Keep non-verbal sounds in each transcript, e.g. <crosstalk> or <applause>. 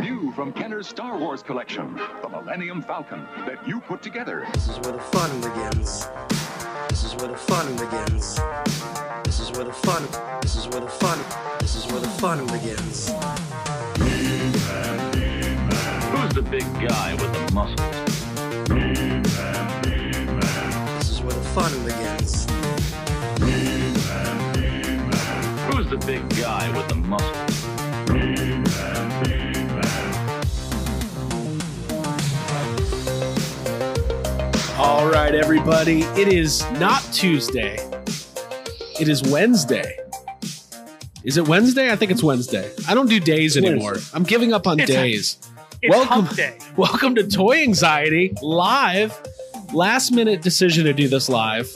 New from Kenner's Star Wars collection, the Millennium Falcon that you put together. This is where the fun begins. This is where the fun begins. This is where the fun. This is where the fun. This is where the fun begins. Who's the big guy with the muscles? This is where the fun begins. Who's the big guy with the muscles? All right, everybody. It is not Tuesday. It is Wednesday. Is it Wednesday? I think it's Wednesday. I don't do days anymore. I'm giving up on It's a- days. It's welcome, hump day. <laughs> welcome to Toy Anxiety live. Last minute decision to do this live.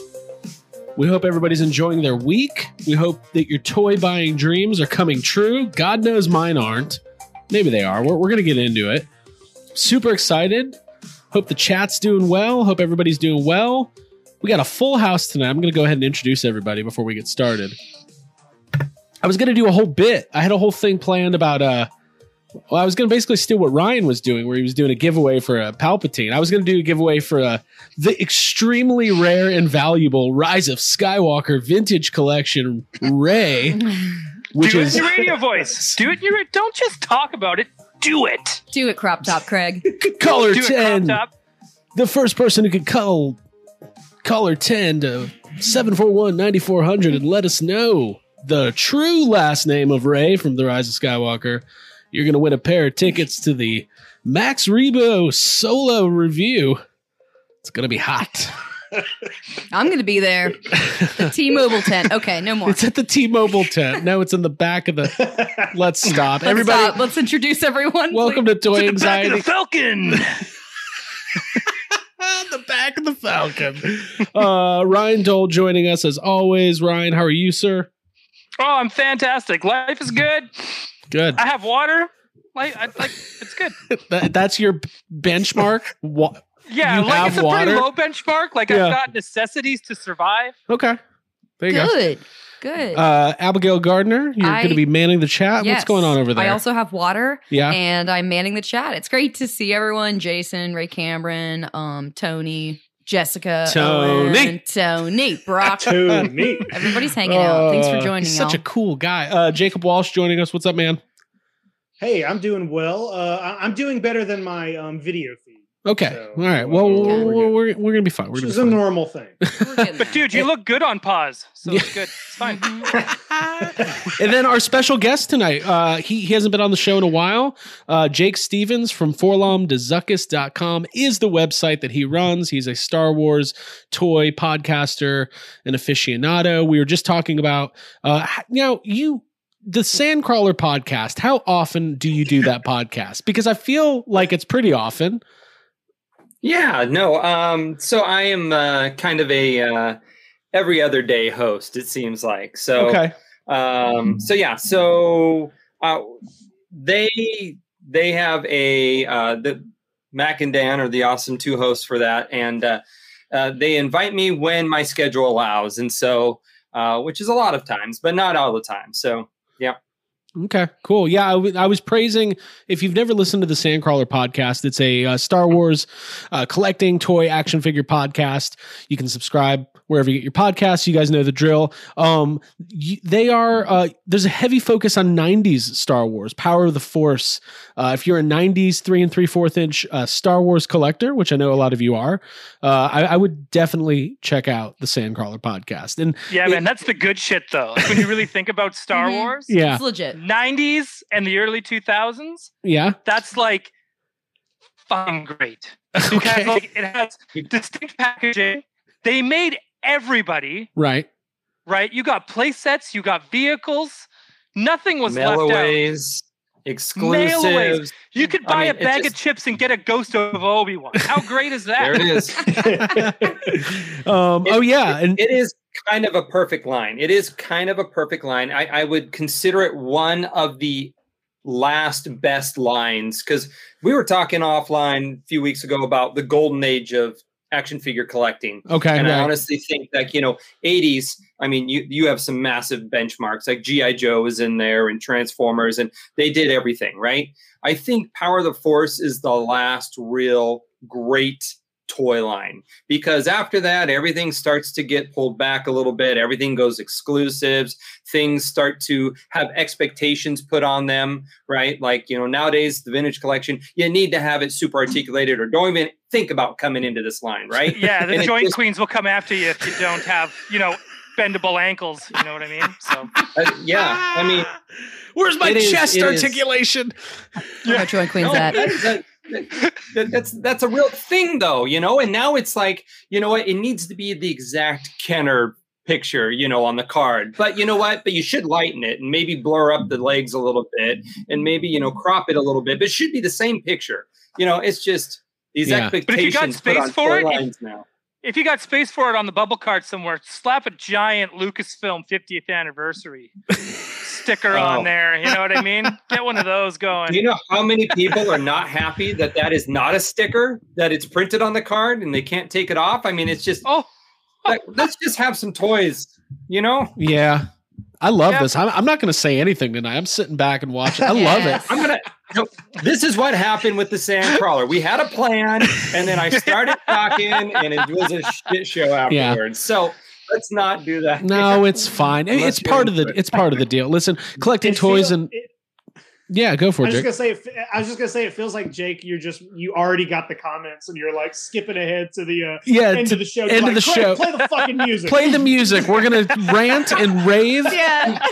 We hope everybody's enjoying their week. We hope that your toy buying dreams are coming true. God knows mine aren't. Maybe they are. We're, we're going to get into it. Super excited. Hope the chat's doing well. Hope everybody's doing well. We got a full house tonight. I'm going to go ahead and introduce everybody before we get started. I was going to do a whole bit. I had a whole thing planned about uh well, I was going to basically steal what Ryan was doing, where he was doing a giveaway for a Palpatine. I was going to do a giveaway for a, the extremely rare and valuable Rise of Skywalker Vintage Collection Rey, <laughs> which do is it in your radio voice. Do it in your. Don't just talk about it. Do it. Do it, crop top, Craig. <laughs> color Do it, crop 10. top. The first person who could call caller 10 to 741 9400 and let us know the true last name of Rey from The Rise of Skywalker. You're going to win a pair of tickets to the Max Rebo solo review. It's going to be hot. I'm going to be there. The T-Mobile tent. Okay, no more. It's at the T-Mobile tent. No, it's in the back of the. <laughs> Let's stop. Let's Everybody, stop. Let's introduce everyone. welcome to Toy To the back of Anxiety. the Falcon. <laughs> the back of the Falcon. Uh, Ryan Dole joining us as always. Ryan, how are you, sir? Oh, I'm fantastic. Life is good. Good. I have water. Like, I, like it's good. <laughs> That, that's your benchmark. Wa- Yeah, You like have it's a water? pretty low benchmark. Like Yeah. I've got necessities to survive. okay, there you go. Good. Good. Uh, Abigail Gardner, you're I- going to be manning the chat. Yes. What's going on over there? I also have water. yeah. And I'm manning the chat. It's great to see everyone. Jason, Ray Cameron, um, Tony, Jessica, Tony. Owen, Tony, Brock. Tony. <laughs> Everybody's hanging out. Thanks for Uh, joining, he's y'all. Such a cool guy. Uh, Jacob Walsh joining us. What's up, man? Hey, I'm doing well. Uh, I- I'm doing better than my um, video feed. Okay. So, All right. Well, we're we're, we're, we're, we're going to be fine. We're going is to a be fine. normal thing. <laughs> But dude, you look good on pause, so Yeah. it's good. It's fine. <laughs> and then our special guest tonight, uh, he, he hasn't been on the show in a while. Uh, Jake Stevens from forlomdezuckus.com is the website that he runs. He's a Star Wars toy podcaster and aficionado. We were just talking about, uh, you know, you, the Sandcrawler podcast, how often do you do that <laughs> podcast? Because I feel like it's pretty often. Yeah, no. Um, so I am uh, kind of a uh, every other day host. It seems like so. Okay. Um, so yeah, so uh, they they have a uh, the Mac and Dan are the awesome two hosts for that, and uh, uh, they invite me when my schedule allows, and so uh, which is a lot of times, but not all the time. So Okay, cool. Yeah, I, w- I was praising. If you've never listened to the Sandcrawler podcast, it's a uh, Star Wars uh, collecting toy action figure podcast. You can subscribe wherever you get your podcasts. You guys know the drill. Um, they are. Uh, there's a heavy focus on '90s Star Wars, Power of the Force. Uh, if you're a '90s three and three fourth inch uh, Star Wars collector, which I know a lot of you are, uh, I, I would definitely check out the Sandcrawler podcast. And Yeah, It- man, that's the good shit though. Like when you really think about Star Mhm. Wars, yeah, It's legit. 90s and the early 2000s, yeah, that's like fucking great. <laughs> Because okay, like it has distinct packaging. They made everybody, right. right? You got play sets, you got vehicles. Nothing was left out. mail-aways. exclusives. You could I buy mean, a bag just- of chips and get a ghost of Obi Wan. How great is that? There it is. <laughs> um, oh yeah, and it is kind of a perfect line. It is kind of a perfect line. I, I would consider it one of the last best lines because we were talking offline a few weeks ago about the golden age of action figure collecting. Okay, and I honestly think like you know, 80s. I mean, you you have some massive benchmarks like GI Joe is in there and Transformers, and they did everything right. I think Power of the Force is the last real great toy line because after that everything starts to get pulled back a little bit everything goes exclusives things start to have expectations put on them right like you know nowadays the vintage collection you need to have it super articulated or don't even think about coming into this line right <laughs> Yeah, the joint just- queens will come after you if you don't have, you know, bendable ankles. You know what I mean? So uh, yeah i mean where's my chest it is- articulation? Where my joint queen's No, at. that- that- that- that's that's a real thing though you know? And now it's like you know what? It needs to be the exact kenner picture you know on the card. But you know what? But you should lighten it and maybe blur up the legs a little bit and maybe you know crop it a little bit but it should be the same picture. You know it's just these Yeah. But if you got space for toy it, if- now. if you got space for it on the bubble card somewhere, slap a giant Lucasfilm 50th anniversary <laughs> sticker Oh. on there. You know what I mean? <laughs> Get one of those going. do you know how many people are not happy that that is not a sticker that it's printed on the card and they can't take it off i mean it's just oh like, let's just have some toys you know Yeah. I love Yeah. this. I'm, I'm not going to say anything tonight. I'm sitting back and watching. I love it. I'm gonna. No, this is what happened with the sand crawler. We had a plan, and then I started talking, and it was a shit show Yeah. afterwards. So let's not do that. No, it's fine. Unless it's part of the it. it's part of the deal. Listen, <laughs> collecting It toys feel- and it- yeah, go for it. I it, was just gonna say. it f- I was just gonna say. It feels like Jake. You're just. You already got the comments, and you're like skipping ahead to the uh, Yeah, end to of the show. end You're of like, the show. Play the fucking <laughs> music. Play the music. We're gonna <laughs> rant and rave. Yeah.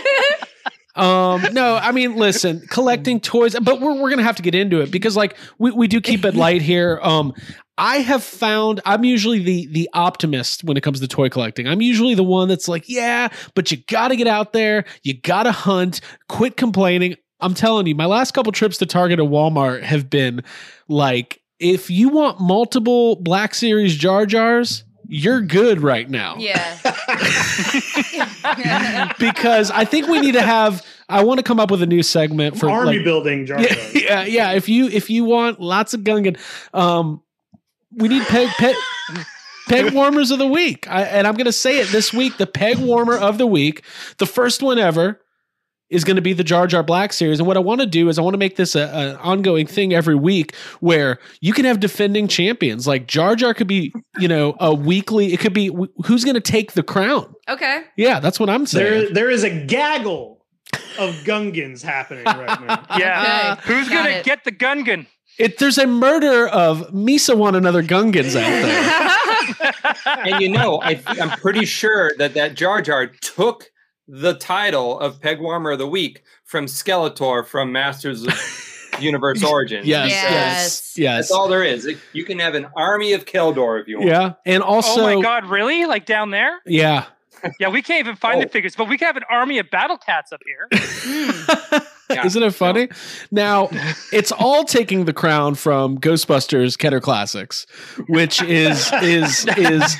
Um, no, I mean, listen, collecting toys, but we're we're gonna have to get into it because like we, we do keep it light here. Um, I have found I'm usually the the optimist when it comes to toy collecting. I'm usually the one that's like, yeah, but you gotta get out there, you gotta hunt, quit complaining. I'm telling you, my last couple trips to Target and Walmart have been like, if you want multiple Black Series Jar Jars, you're good right now yeah. <laughs> because I think we need to have. I want to come up with a new segment for army like, building. Jar <laughs> yeah, Jar. yeah, yeah. If you if you want lots of Gungan, um, we need peg peg <laughs> peg warmers of the week. I, and I'm going to say it this week. The peg warmer of the week, the first one ever, is going to be the Jar Jar Black series. And what I want to do is I want to make this an ongoing thing every week where you can have defending champions. Like Jar Jar could be, you know, a weekly. It could be who's going to take the crown. okay. Yeah, that's what I'm saying. There, there is a gaggle of Gungans happening right now. <laughs> Yeah. Okay, Who's got gonna it. get the Gungan? It, there's a murder of Misa one another Gungans out there. <laughs> and you know, I, I'm pretty sure that that Jar Jar took the title of Peg Warmer of the Week from Skeletor from Masters of <laughs> Universe Origins. Yes, Yes. yes, yes. That's all there is. You can have an army of Keldor if you want. Yeah, and also, oh my god, really? Like down there? yeah, <laughs> Yeah, we can't even find Oh. the figures, but we can have an army of battle cats up here. Hmm. Yeah. isn't it funny? Now, <laughs> it's all taking the crown from Ghostbusters Kenner Classics, which is is is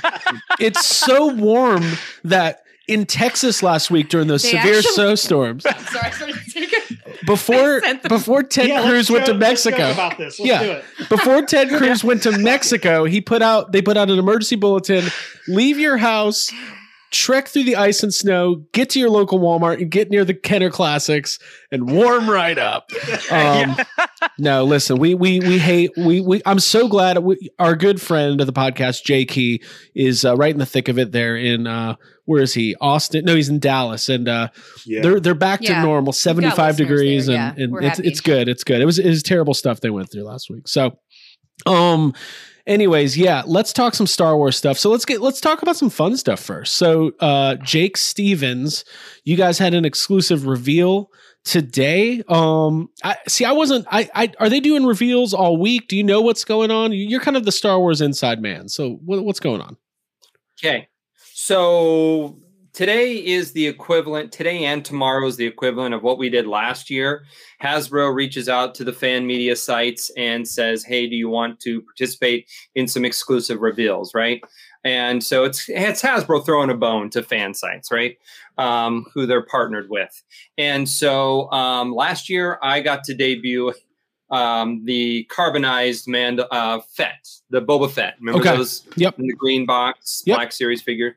it's so warm that in Texas last week during those They severe actually- snowstorms, <laughs> Sorry, I started thinking. before them- before Ted Yeah, Cruz went to joke- let's Mexico, about this. Let's Yeah. do it. before Ted Cruz went to Mexico, he put out they put out an emergency bulletin: leave your house, trek through the ice and snow, get to your local Walmart, and get near the Kenner Classics and warm right up. <laughs> Um, No, listen, we we we hate we we. I'm so glad we, our good friend of the podcast, Jay Key, is uh, right in the thick of it. There in uh, where is he? Austin? No, he's in Dallas, and uh, Yeah. they're they're back to Yeah. normal, 75 degrees, there, and, yeah. and it's happy. it's good. It's good. It was it was terrible stuff they went through last week. So, um, anyways, yeah, let's talk some Star Wars stuff. So let's get let's talk about some fun stuff first. So, uh, Jake Stevens, you guys had an exclusive reveal today. Um, I see. I wasn't. I. I are they doing reveals all week? Do you know what's going on? You're kind of the Star Wars inside man. So what, what's going on? Okay. So today is the equivalent. Today and tomorrow is the equivalent of what we did last year. Hasbro reaches out to the fan media sites and says, "Hey, do you want to participate in some exclusive reveals?" Right. And so it's it's Hasbro throwing a bone to fan sites, right? Um, who they're partnered with. And so um, last year I got to debut um, the carbonized man uh, Fett, the Boba Fett. Remember Okay. those Yep. in the green box Yep. Black Series figure?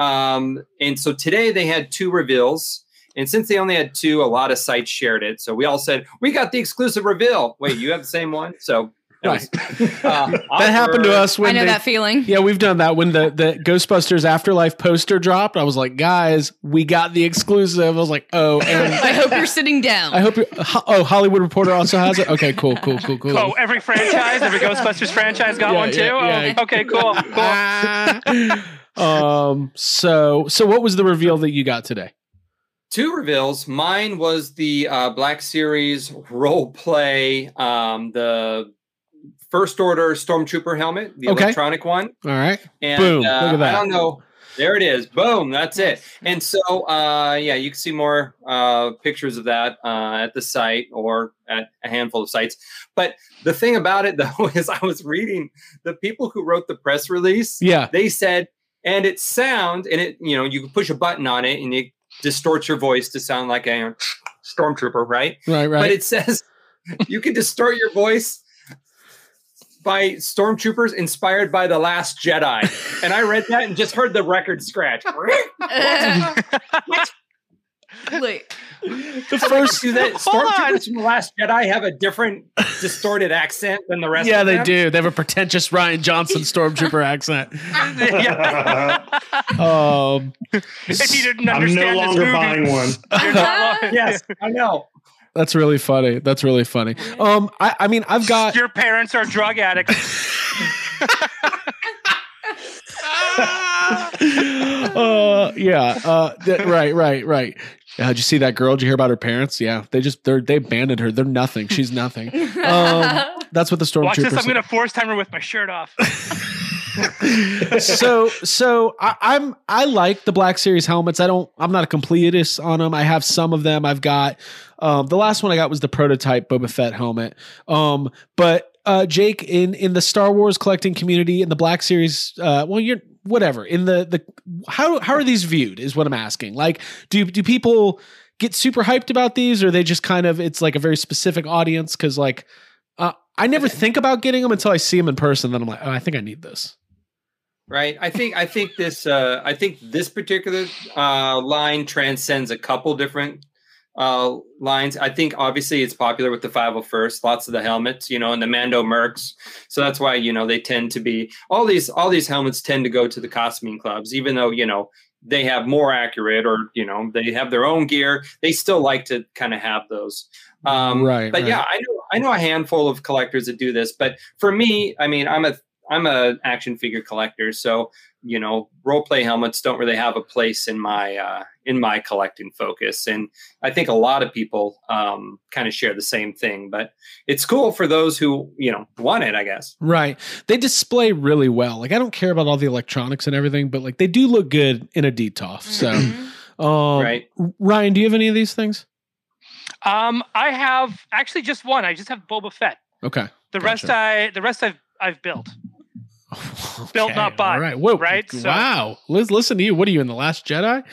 Um, and so today they had two reveals. And since they only had two, a lot of sites shared it. So we all said, we got the exclusive reveal. Wait, you have the same one? So that, <laughs> uh, <laughs> That happened to us when I know they- that feeling. Yeah, we've done that when the, the Ghostbusters Afterlife poster dropped. I was like, guys, we got the exclusive. I was like, oh, <laughs> and I hope you're sitting down. I hope you. ho- Oh, Hollywood Reporter also has it. Okay, cool, cool, cool, cool. Oh, every franchise, every Ghostbusters franchise got Yeah, one too. yeah, yeah. Oh, okay, cool, cool. Um. So, so what was the reveal that you got today? two reveals. Mine was the uh, Black Series role play, um, the First Order Stormtrooper helmet, the Okay. electronic one. All right. And Boom. uh, Look at that. I don't know. There it is. Boom. That's it. And so, uh, yeah, you can see more uh, pictures of that uh, at the site or at a handful of sites. But the thing about it, <laughs> though, is I was reading the people who wrote the press release. Yeah. They said, and it sound, and it, you know, you can push a button on it and it distorts your voice to sound like a stormtrooper, right? Right. Right. But it says <laughs> you can distort your voice by stormtroopers inspired by the Last Jedi. And I read that and just heard the record scratch. <laughs> <laughs> Wait, the first. Do that <laughs> Hold on. stormtroopers from the Last Jedi have a different distorted accent than the rest? Yeah, of they them? do. They have a pretentious Rian Johnson stormtrooper accent. Yeah. <laughs> Um, if you didn't I'm understand no this longer movie, buying one. you're not <laughs> lo- Yes, I know. that's really funny. That's really funny. Um, I, I mean, I've got. Your parents are drug addicts. <laughs> uh, yeah. Uh, th- right, right, right. Uh, did you see that girl? Did you hear about her parents? Yeah, they just they're they abandoned her. They're nothing. She's nothing. <laughs> Um, that's what the Watch this. I'm stormtroopers. gonna force timer with my shirt off. <laughs> so so I, I'm I like the Black Series helmets. I don't. I'm not a completist on them. I have some of them. I've got um, the last one I got was the prototype Boba Fett helmet. Um, but uh, Jake in in the Star Wars collecting community in the Black Series. Uh, well, you're whatever in the the how how are these viewed is what I'm asking. Like, do do people get super hyped about these, or they just kind of it's like a very specific audience? Because like. Uh, I never think about getting them until I see them in person. Then I'm like, oh, I think I need this. Right. I think I think this uh I think this particular uh line transcends a couple different uh lines. I think obviously it's popular with the 501st, lots of the helmets, you know, and the Mando Mercs. So that's why, you know, they tend to be all these all these helmets tend to go to the costuming clubs, even though, you know, they have more accurate or, you know, they have their own gear. They still like to kind of have those. Um Right, but right. yeah, I know I know a handful of collectors that do this, but for me, I mean, I'm a I'm a action figure collector, so you know, role play helmets don't really have a place in my uh, in my collecting focus, and I think a lot of people um, kind of share the same thing. But it's cool for those who you know want it, I guess. Right. They display really well. Like I don't care about all the electronics and everything, but like they do look good in a Detolf. So, um, Right. Ryan, do you have any of these things? Um, I have actually just one. I just have Boba Fett. Okay. The Gotcha. rest I the rest I've I've built. <laughs> Built, Okay, not bought, All right. Whoa. right? So- wow. Liz, listen to you. What are you in the Last Jedi?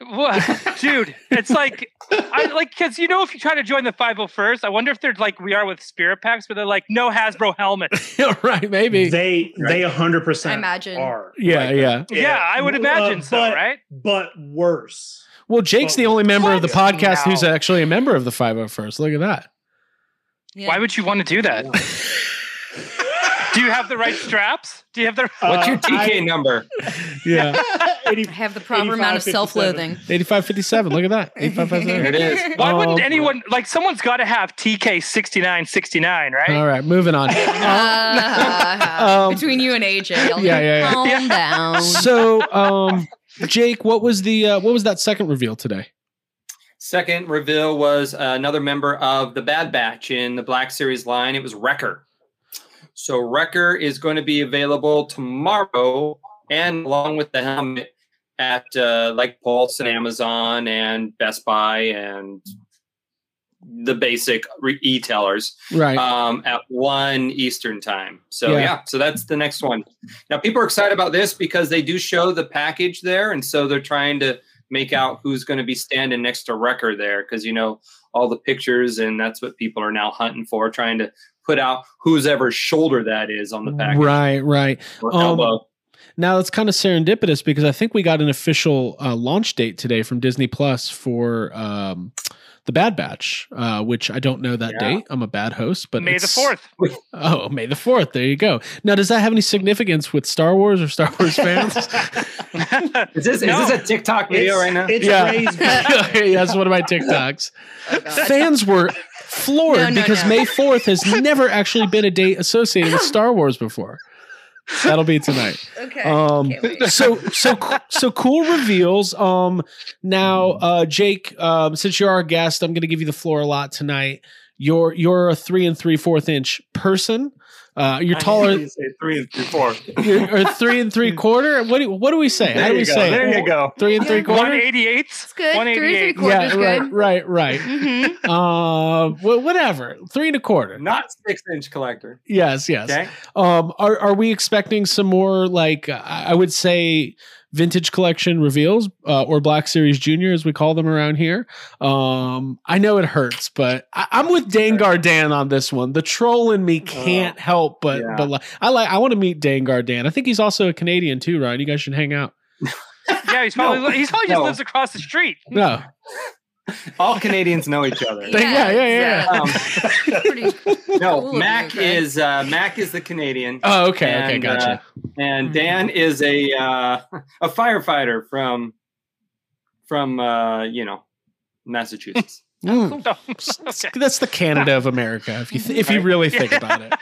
What, <laughs> dude? It's like I like because you know if you try to join the 501st, I wonder if they're like we are with Spirit Packs, where they're like no Hasbro helmets. <laughs> right. Maybe. They they hundred percent I imagine. are. yeah. Like, yeah. Yeah, I would Uh, imagine so, but- right? But worse. Well, Jake's the only member of the what? podcast who's actually a member of the 501st. Look at that. Yeah. Why would you want to do that? Do you have the right straps? Do you have the? <laughs> What's your Uh, TK I- number? <laughs> Yeah. 80 <laughs> I have the proper amount of self-loathing. 8557. Look at that. Eighty-five fifty-seven. it is. Why wouldn't Um, anyone like someone's got to have TK sixty nine sixty nine, right? All right. Moving on. Uh, Um, between you and AJ, I'll yeah, yeah, yeah. calm Yeah. down. so, um, Jake, what was the uh, what was that second reveal today? Second reveal was another member of the Bad Batch in the Black Series line. It was Wrecker. So Wrecker is going to be available tomorrow, and along with the helmet, at uh, like Pulse and Amazon and Best Buy and the basic re- e-tailers Right. um, at one Eastern time. So Yeah. yeah. so that's the next one. Now people are excited about this because they do show the package there, and so they're trying to make out who's going to be standing next to Wrecker there because you know all the pictures, and that's what people are now hunting for, trying to put out whose ever shoulder that is on the package. Right, right. Um. Now it's kind of serendipitous because I think we got an official uh, launch date today from Disney Plus for um, the Bad Batch, uh, which I don't know that Yeah. date. I'm a bad host, but May the fourth. <laughs> Oh, May the fourth. There you go. Now, does that have any significance with Star Wars or Star Wars fans? <laughs> <laughs> Is this No. is this a TikTok video It's- right now? It's Yeah. raised yeah, that's one of my TikToks. Fans were floored No, no, because no. May 4th has never actually been a date associated with Star Wars before. That'll be tonight. <laughs> Okay. Um, so so so cool reveals. Um, now, uh, Jake, um, since you're our guest, I'm going to give you the floor a lot tonight. You're you're a three and three fourth inch person. Uh, you're taller. You say three and three fourths. You're or three and three <laughs> quarter. What do, what do we say? How There do we you go. say? There you go. Three and three One quarter. eighty eight. It's good. One Three eighty three eight. quarters Yeah, right, right, right. Mm-hmm. Uh, whatever. Three and a quarter. Not six inch collector. Yes, yes. Okay. Um, are are we expecting some more like uh, I would say vintage collection reveals uh, or Black Series Junior as we call them around here? Um, I know it hurts, but I, I'm with Dangar Dan on this one. The troll in me can't help but yeah. but like, I like I want to meet Dangar Dan. I think he's also a Canadian too, Ryan. You guys should hang out. Yeah, he's probably <laughs> No. he's probably just No. lives across the street. No, <laughs> <laughs> All Canadians know each other. Yeah, yeah, yeah, yeah. Um, <laughs> Pretty <laughs> no, Mac you, is uh, Mac is the Canadian. Oh, okay, okay, And, gotcha. uh, and Dan is a uh, a firefighter from from uh, you know Massachusetts. Mm. <laughs> Okay. That's the Canada of America. If you th- if you really think about it,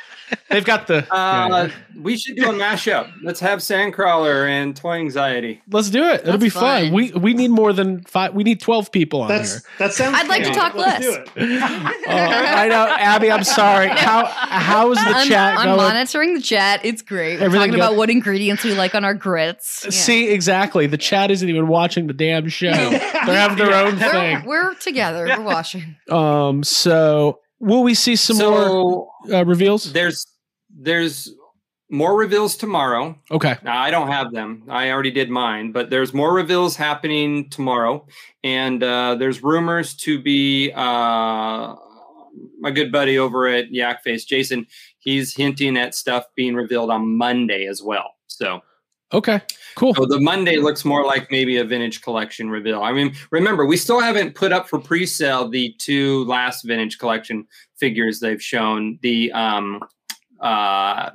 they've got the. Uh, yeah. We should do a mashup. Let's have Sandcrawler and Toy Anxiety. Let's do it. It'll be fun. fun. We we need more than five. We need twelve people on That's here. that sounds. I'd like to talk Let's less. do it. <laughs> Uh, I know, Abby. I'm sorry. How how is the I'm, chat I'm going? monitoring the chat. It's great. We're Everything talking go- about what ingredients we like on our grits. Yeah. See exactly. The chat isn't even watching the damn show. <laughs> They're having their own we're, thing. we're together. We're. <laughs> Um. So will we see some more uh, reveals? there's there's more reveals tomorrow. Okay. Now, I don't have them. I already did mine, but there's more reveals happening tomorrow, and uh, there's rumors to be uh, my good buddy over at Yak Face, Jason. He's hinting at stuff being revealed on Monday as well. So, Okay. Cool. so the Monday looks more like maybe a vintage collection reveal. I mean, remember we still haven't put up for pre-sale the two last vintage collection figures they've shown. The um, uh,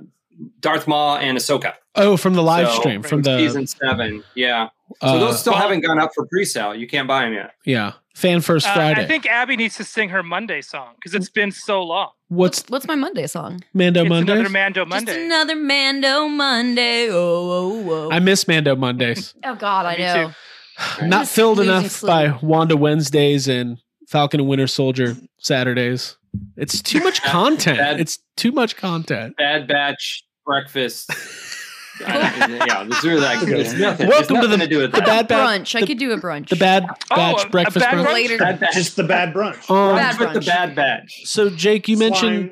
Darth Maul and Ahsoka. Oh, from the live So, stream from the season seven. Yeah. So uh, those still well- haven't gone up for pre-sale. You can't buy them yet. yeah fan first Uh, Friday. I think Abby needs to sing her Monday song because it's been so long. What's What's my Monday song? Mando it's Mondays? another Mando Monday. Just another Mando Monday. Oh, oh, oh. I miss Mando Mondays. <laughs> oh God, I Me know. Not filled enough sleep. by Wanda Wednesdays and Falcon and Winter Soldier Saturdays. It's too much <laughs> content. Bad- It's too much content. Bad Batch breakfast. <laughs> I- yeah, this is like it's nothing. Welcome it's to the- to do with the bad ba- brunch. I could do a brunch. The bad Oh, batch a- a breakfast bad brunch. brunch? later. Bad Batch. Just the bad brunch. Um, Bad with the. Bad Batch. so Jake, you mentioned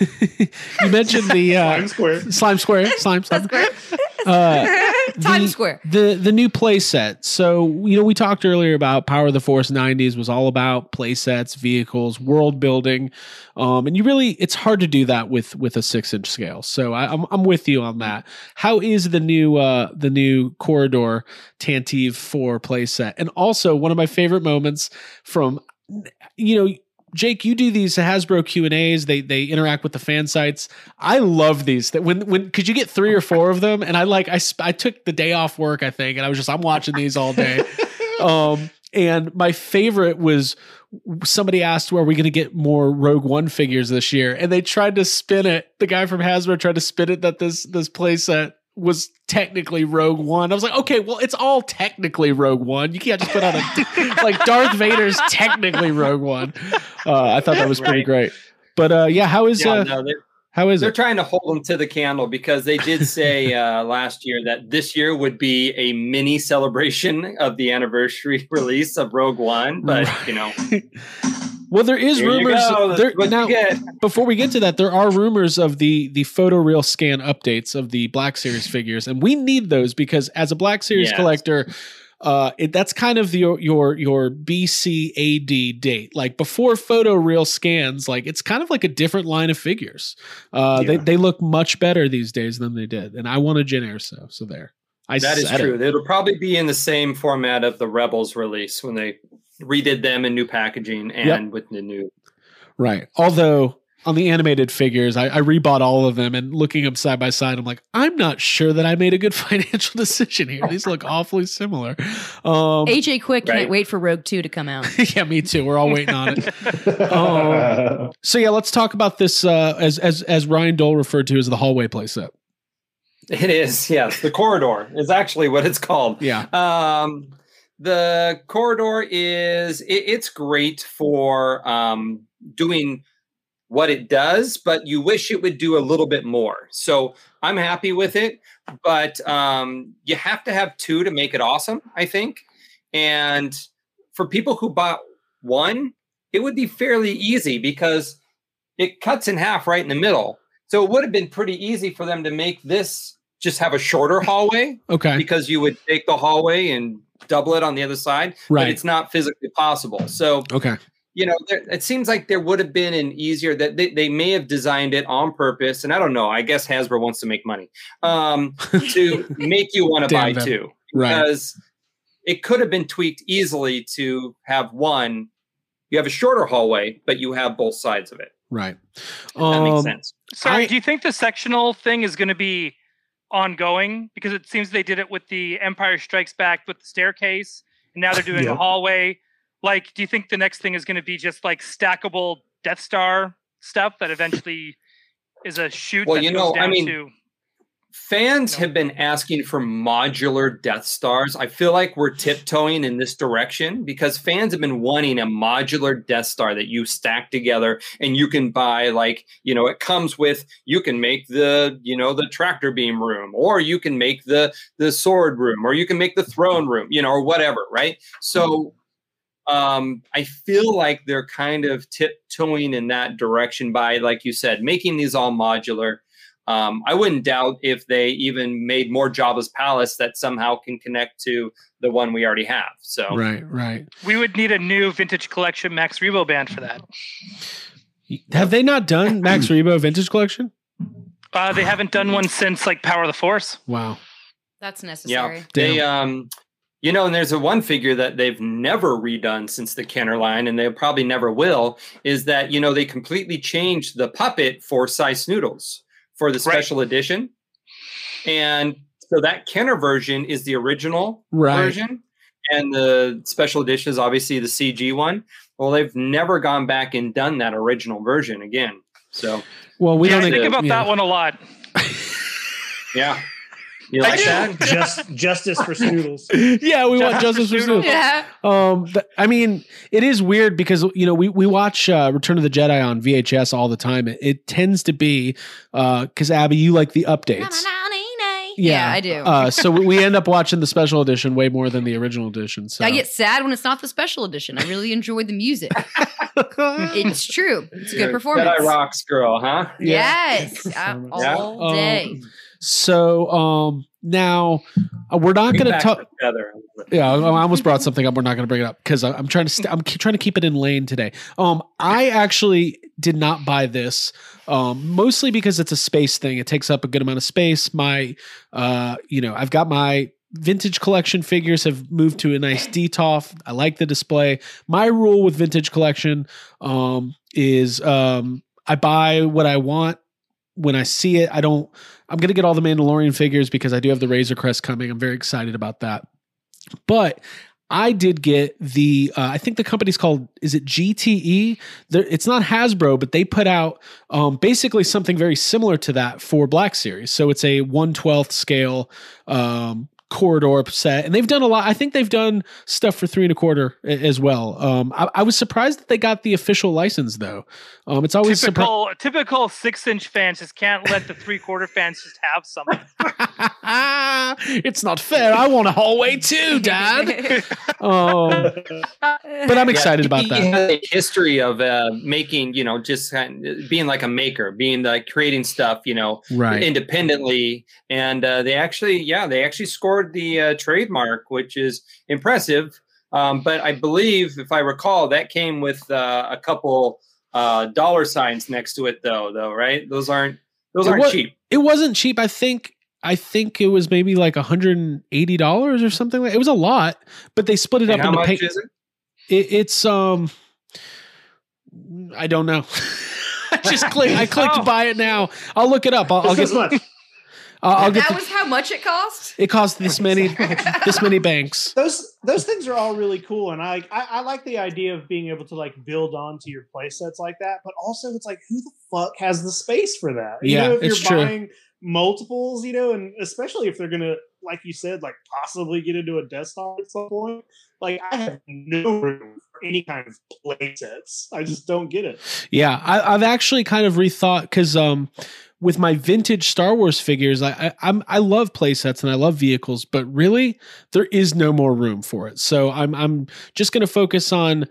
you mentioned the uh, Slime Square. slime square, slime, slime. That's great. Uh, <laughs> Times the- Square. the the new play set. So you know we talked earlier about Power of the Force '90s was all about play sets, vehicles, world building, um, and you really it's hard to do that with with a six inch scale. So I, I'm I'm with you on that. How is the new uh, the new Corridor Tantive Four play set? And also one of my favorite moments from you know. Jake, you do these Hasbro Q and A's. They they interact with the fan sites. I love these. That when when could you get three or four of them? And I like I I took the day off work I think, and I was just I'm watching these all day. <laughs> um, and my favorite was somebody asked, where "Are we going to get more Rogue One figures this year?" And they tried to spin it. The guy from Hasbro tried to spin it that this this playset was technically Rogue One. I was like, okay, well, it's all technically Rogue One. You can't just put out a <laughs> like Darth Vader's technically Rogue One. Uh, I thought that was pretty Right. great. But uh, yeah, how is Yeah, uh, no, How is They're it? trying to hold them to the candle because they did say <laughs> uh, last year that this year would be a mini celebration of the anniversary <laughs> release of Rogue One. But you know, Well, there is Here rumors. There, now, get. before we get to that, there are rumors of the the photo real scan updates of the Black Series <laughs> figures, and we need those because as a Black Series Yes. collector, uh, it, that's kind of the, your your BCAD date. Like before photo real scans, like it's kind of like a different line of figures. Uh, They Yeah. they look much better these days than they did, and I want a Jyn Erso, so there. I that is true. It. It'll probably be in the same format of the Rebels release when they redid them in new packaging and with the new. Right. Although on the animated figures, I, I rebought all of them and looking them side by side, I'm like, I'm not sure that I made a good <laughs> financial decision here. These look awfully similar. Um, AJ Quick Right. can't wait for Rogue 2 to come out. <laughs> yeah, me too. We're all waiting on it. Um, so yeah, let's talk about this uh, as as as Ryan Dole referred to as the hallway playset. It is yes, the corridor is actually what it's called. Yeah. Um, the corridor is it, it's great for um, doing what it does, but you wish it would do a little bit more. So I'm happy with it, but um, you have to have two to make it awesome. I think, and for people who bought one, it would be fairly easy because it cuts in half right in the middle. So it would have been pretty easy for them to make this just have a shorter hallway Okay. because you would take the hallway and double it on the other side, but Right. it's not physically possible. So, Okay. you know, there, it seems like there would have been an easier that they, they may have designed it on purpose. And I don't know, I guess Hasbro wants to make money um, <laughs> to make you want to buy them. two Right. because it could have been tweaked easily to have one. You have a shorter hallway, but you have both sides of it. Right. If that makes Um, sense. Sorry, I- do you think the sectional thing is going to be ongoing? Because it seems they did it with the Empire Strikes Back with the staircase, and now they're doing Yeah. a hallway. Like, do you think the next thing is going to be just like stackable Death Star stuff that eventually is a shoot? Well, that you know, I mean, to? Fans have been asking for modular Death Stars. I feel like we're tiptoeing in this direction because fans have been wanting a modular Death Star that you stack together and you can buy like, you know, it comes with you can make the, you know, the tractor beam room or you can make the the sword room or you can make the throne room, you know, or whatever, right? So um I feel like they're kind of tiptoeing in that direction by like you said, making these all modular. Um, I wouldn't doubt if they even made more Jabba's Palace that somehow can connect to the one we already have. So Right. Right. We would need a new vintage collection Max Rebo band for that. Have they not done Max <clears throat> Rebo Vintage Collection? Uh, they haven't done one since like Power of the Force. Wow. That's necessary. yeah, necessary. they um, you know, and there's a one figure that they've never redone since the Kenner line, and they probably never will. Is that you know they completely changed the puppet for Sy Snootles for the Right. special edition, and so that Kenner version is the original Right. version, and the special edition is obviously the CG one. Well, they've never gone back and done that original version again. So Well, we yeah, I don't think about yeah. that one a lot. yeah, you like that? <laughs> Just justice for Snootles. <laughs> yeah, we want Justice justice for for Snootles. Yeah. Um, th- I mean, it is weird because you know we we watch uh, Return of the Jedi on VHS all the time. It, it tends to be because Abby, you like the updates. Yeah, I do. Uh, so we- we end up watching the special edition way more than the original edition. So I get sad when it's not the special edition. I really enjoy the music. <laughs> it's true. It's a You're good performance. Jedi rocks girl, huh? Yes, uh, performance. Yeah. all day. Um, so um, now uh, we're not going to talk. Yeah, I I almost brought something up. We're not going to bring it up because I'm trying to. St- I'm trying to keep it in lane today. Um, I actually did not buy this, um, mostly because it's a space thing. It takes up a good amount of space. My, uh, you know, I've got my vintage collection figures have moved to a nice Detolf. I like the display. My rule with vintage collection um, is um, I buy what I want when I see it. I don't. I'm to get all the Mandalorian figures because I do have the Razor Crest coming. I'm very excited about that. But I did get the. Uh, I think the company's called. Is it GTE? They're, it's not Hasbro, but they put out um, basically something very similar to that for Black Series. So it's a one twelfth scale um, corridor set, and they've done a lot. I think they've done stuff for three and a quarter as well. Um, I, I was surprised that they got the official license though. Um, it's always surpri- typical typical six inch fans just can't let the three quarter fans just have something. <laughs> it's not fair. I want a hallway too, Dad. <laughs> um, but I'm excited about that. a history of uh, making, you know, just kind of being like a maker, being like creating stuff, you know, Right. independently. And uh, they actually, yeah, they actually scored the uh, trademark, which is impressive. Um, but I believe, if I recall, that came with uh, a couple uh, dollar signs next to it, though. Though, right? Those aren't those It aren't wa- cheap. It wasn't cheap. I think. I think it was maybe like 180 dollars or something. Like, it was a lot, but they split it And up how into much pay- is it? It, it's um, I don't know. <laughs> I just click. I clicked Oh. buy it now. I'll look it up. I'll, I'll get. This much. I'll, I'll get. that The, was how much it cost. it cost this many. <laughs> this many banks. those those things are all really cool and I, I i like the idea of being able to like build onto your play sets like that but also it's like who the fuck has the space for that you Yeah, know if it's you're true. buying multiples you know and especially if they're gonna like you said like possibly get into a desktop at some point like i have no room for any kind of play sets i just don't get it Yeah, I, I've actually kind of rethought because um, with my vintage Star Wars figures, I, I I'm I love playsets and I love vehicles, but really there is no more room for it. So I'm I'm just going to focus on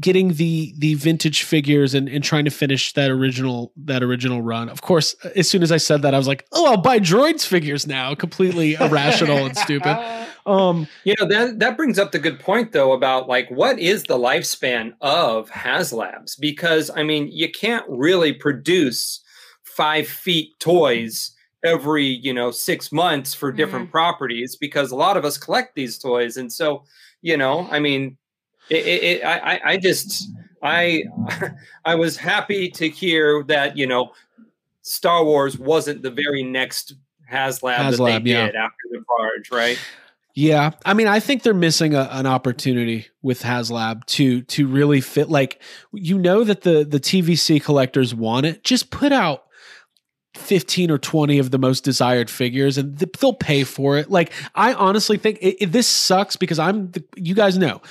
getting the the vintage figures and, and trying to finish that original that original run. Of course, as soon as I said that, I was like, oh, I'll buy droids figures now. Completely <laughs> irrational and stupid. Um, You know that that brings up the good point though about like what is the lifespan of HasLabs because I mean you can't really produce five feet toys every you know six months for different mm-hmm. properties because a lot of us collect these toys and so you know I mean it, it, it, I I- I just I <laughs> I was happy to hear that you know Star Wars wasn't the very next HasLab, that HasLab, they yeah. did after the barge right. Yeah, I mean, I think they're missing a, an opportunity with HasLab to to really fit. Like, you know that the the TVC collectors want it. Just put out fifteen or twenty of the most desired figures, and th- they'll pay for it. Like, I honestly think it, it- this sucks because I'm. The, you guys know,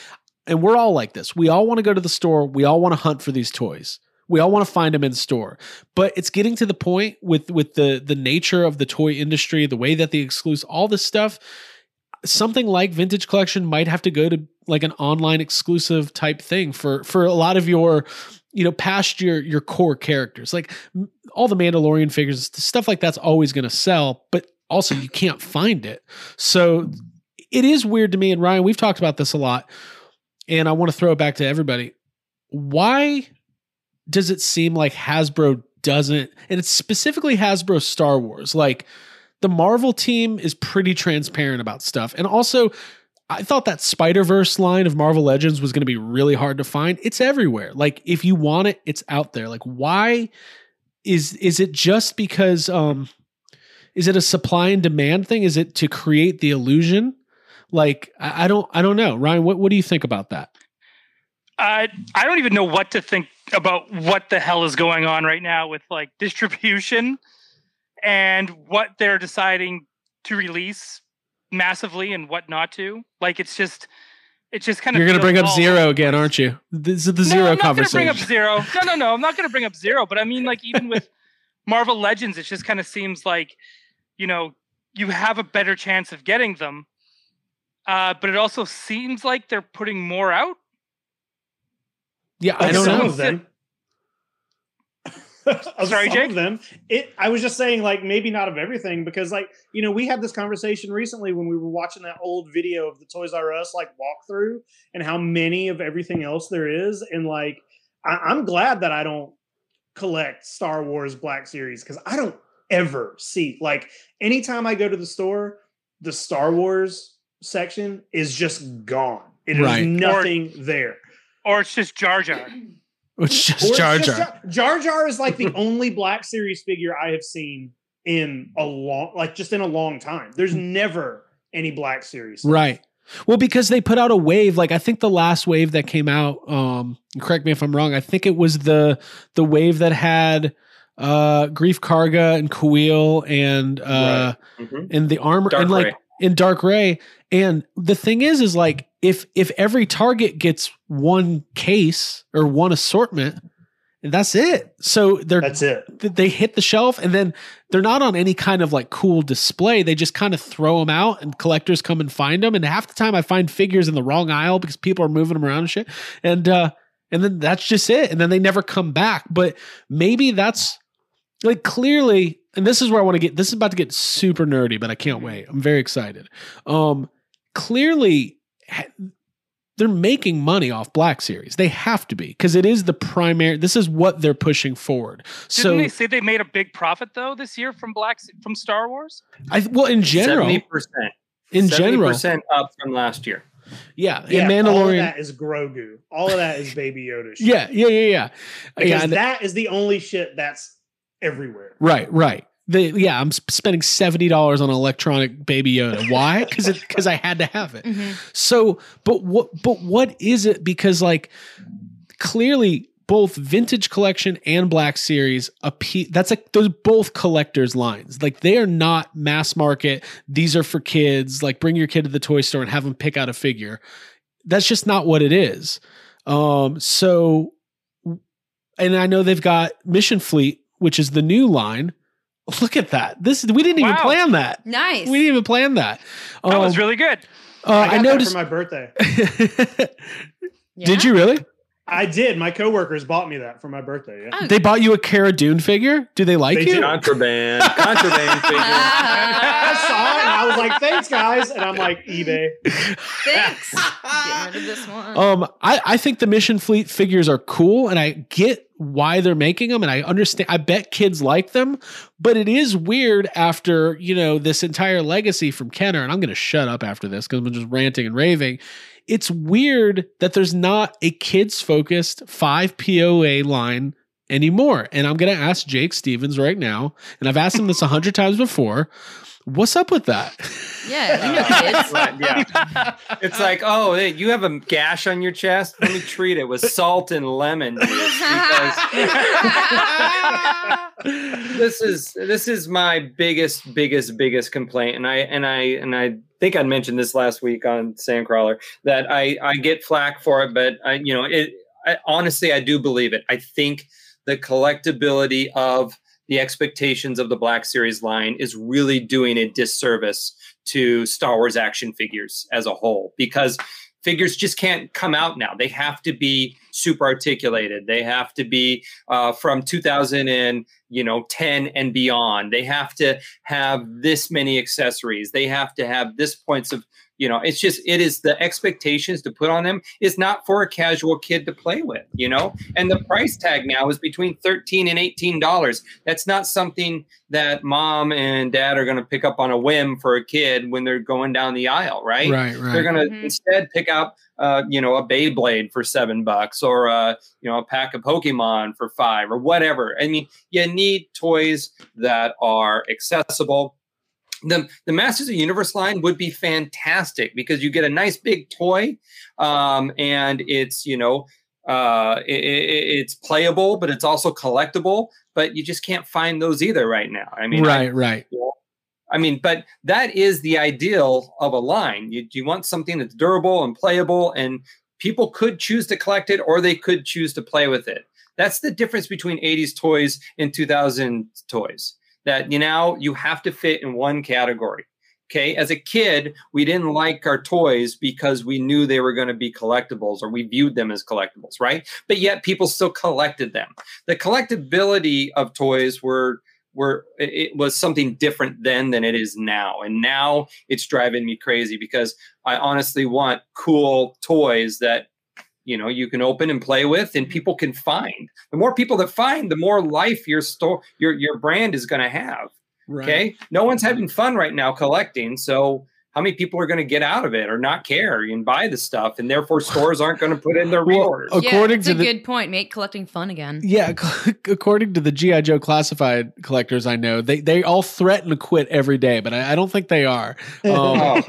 and we're all like this. We all want to go to the store. We all want to hunt for these toys. We all want to find them in store, but it's getting to the point with with the the nature of the toy industry, the way that the exclusive, all this stuff something like vintage collection might have to go to like an online exclusive type thing for for a lot of your you know past your your core characters like all the mandalorian figures stuff like that's always going to sell but also you can't find it so it is weird to me and ryan we've talked about this a lot and i want to throw it back to everybody why does it seem like hasbro doesn't and it's specifically hasbro star wars like the Marvel team is pretty transparent about stuff. And also, I thought that Spider Verse line of Marvel Legends was going to be really hard to find. It's everywhere. Like if you want it, it's out there. Like why is is it just because um is it a supply and demand thing? Is it to create the illusion? Like I, I don't I don't know. Ryan, what what do you think about that? I I don't even know what to think about what the hell is going on right now with like distribution and what they're deciding to release massively and what not to. Like it's just it's just kind of You're going to bring up zero again, aren't you? This is the No, zero I'm not gonna bring up zero. <laughs> No, no, no. I'm not going to bring up zero. But I mean, like even with <laughs> Marvel Legends, it just kind of seems like you know you have a better chance of getting them. Uh, but it also seems like they're putting more out. Yeah, I Like don't know. them. <laughs> Of Sorry, some Jake? Of them. It. I was just saying, like maybe not of everything, because like you know we had this conversation recently when we were watching that old video of the Toys R Us like walkthrough and how many of everything else there is, and like I, I'm glad that I don't collect Star Wars Black Series because I don't ever see like anytime I go to the store, the Star Wars section is just gone. It is Right. nothing there. Or it's just Jar Jar. It's Or just it's Jar just Jar. Jar Jar is like the <laughs> only Black Series figure I have seen in a long, like just in a long time. There's never any Black Series. Right. Well, because they put out a wave, like I think the last wave that came out, um, correct me if I'm wrong, I think it was the the wave that had uh Greef Karga and Kuil and uh Mhm. and the armor Dark and like Rey. in Dark Rey. And the thing is, is like if if every target gets one case or one assortment, and that's it. So they're That's it. they hit the shelf and then they're not on any kind of like cool display. They just kind of throw them out and collectors come and find them. And half the time I find figures in the wrong aisle because people are moving them around and shit. And uh and then that's just it. And then they never come back. But maybe that's like clearly, and this is where I want to get this is about to get super nerdy, but I can't wait. I'm very excited. Um clearly they're making money off Black Series. They have to be because it is the primary. This is what they're pushing forward. Didn't so they say they made a big profit though this year from Black from Star Wars? I well in general, seventy percent. in general, percent up from last year. yeah, Yeah, in all of Mandalorian, that is Grogu. All of that is Baby Yoda. Shit. yeah, yeah, yeah, yeah, because yeah. that is the only shit that's everywhere. right, right. The, yeah, I'm spending seventy dollars on an electronic Baby Yoda. Why? Because because I had to have it. Mhm. So, but what? But what is it? Because like clearly, both vintage collection and Black Series appe- That's like those both collectors lines. Like they are not mass market. These are for kids. Like bring your kid to the toy store and have them pick out a figure. That's just not what it is. Um. So, and I know they've got Mission Fleet, which is the new line. Look at that. This we didn't even Wow. plan that. Nice. We didn't even plan that. That was Um, really good. uh, I, I, got that noticed. for my birthday. <laughs> Yeah? Did you really? I did. My coworkers bought me that for my birthday. Yeah. Oh, They bought you a Cara Dune figure. Do they like They you? did. Contraband. Contraband <laughs> figure. I saw it and I was like, "Thanks, guys," and I'm like, "eBay." Thanks. <laughs> Getting rid of this one. Um, I, I think the Mission Fleet figures are cool, and I get why they're making them, and I understand. I bet kids like them, but it is weird after you know this entire legacy from Kenner. And I'm going to shut up after this because I'm just ranting and raving. It's weird that there's not a kids focused five POA line anymore. And I'm going to ask Jake Stevens right now, and I've asked him this a hundred times before. What's up with that? yeah, you know kids. Right, yeah. It's like, oh, hey, you have a gash on your chest. Let me treat it with salt and lemon because <laughs> this is this is my biggest, biggest, biggest complaint, and I and I and I think I mentioned this last week on Sandcrawler that I I get flack for it, but I you know it. I, honestly, I do believe it. I think the collectability of the expectations of the Black Series line is really doing a disservice to Star Wars action figures as a whole because figures just can't come out now. They have to be super articulated. They have to be uh, from 2000 and you know 10 and beyond. They have to have this many accessories. They have to have this points of you know. It's just it is the expectations to put on them is not for a casual kid to play with. You know, and the price tag now is between 13 and 18 dollars. That's not something that mom and dad are going to pick up on a whim for a kid when they're going down the aisle, right? Right, They're going to Mhm. instead pick up, uh, you know, a Beyblade for seven bucks or uh, you know a pack of Pokemon for five or whatever. I mean, you need toys that are accessible. The the Masters of the Universe line would be fantastic because you get a nice big toy, um, and it's you know uh, i i- it's playable, but it's also collectible. But you just can't find those either right now. I mean, I- right, right. I mean, but that is the ideal of a line. You, you want something that's durable and playable, and people could choose to collect it or they could choose to play with it. That's the difference between 80s toys and 2000 toys. That you now you have to fit in one category. Okay, as a kid, we didn't like our toys because we knew they were going to be collectibles or we viewed them as collectibles, right? But yet people still collected them. The collectability of toys were were it was something different then than it is now and now it's driving me crazy because i honestly want cool toys that you know you can open and play with and people can find the more people that find the more life your store your your brand is going to have right. okay no one's having fun right now collecting so how many people are going to get out of it or not care and buy the stuff and therefore stores aren't going to put in their Well, reorders yeah, according it's to a the- good point. Make collecting fun again. Yeah, <laughs> according to the GI Joe classified collectors I know, they they all threaten to quit every day, but I, I don't think they are. <laughs> Um, Oh.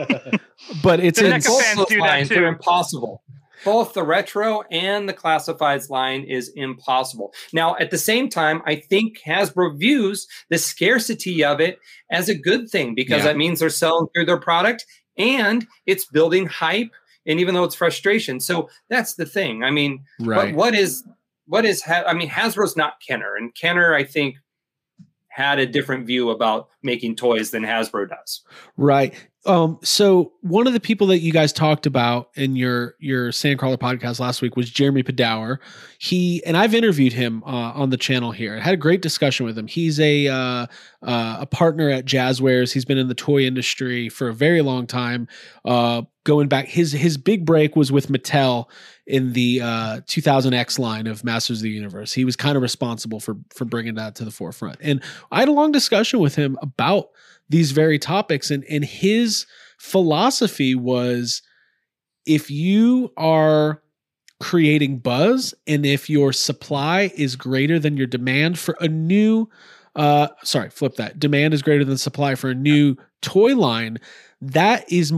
but it's The in, NECA fans Both do that lines too. are impossible both the retro and the classifieds line is impossible. Now, at the same time, I think Hasbro views the scarcity of it as a good thing because Yeah. that means they're selling through their product and it's building hype. And even though it's frustration, so that's the thing. I mean, Right. but what is what is Ha- I mean, Hasbro's not Kenner, and Kenner, I think, had a different view about making toys than Hasbro does. Right. Um, so one of the people that you guys talked about in your your Sandcrawler podcast last week was Jeremy Padawer. He and I've interviewed him uh, on the channel here. I had a great discussion with him. He's a uh, uh, a partner at Jazwares. He's been in the toy industry for a very long time. Uh, going back, his his big break was with Mattel in the uh, 2000X line of Masters of the Universe. He was kind of responsible for for bringing that to the forefront. And I had a long discussion with him about these very topics and and his philosophy was if you are creating buzz and if your supply is greater than your demand for a new uh sorry flip that demand is greater than supply for a new toy line that is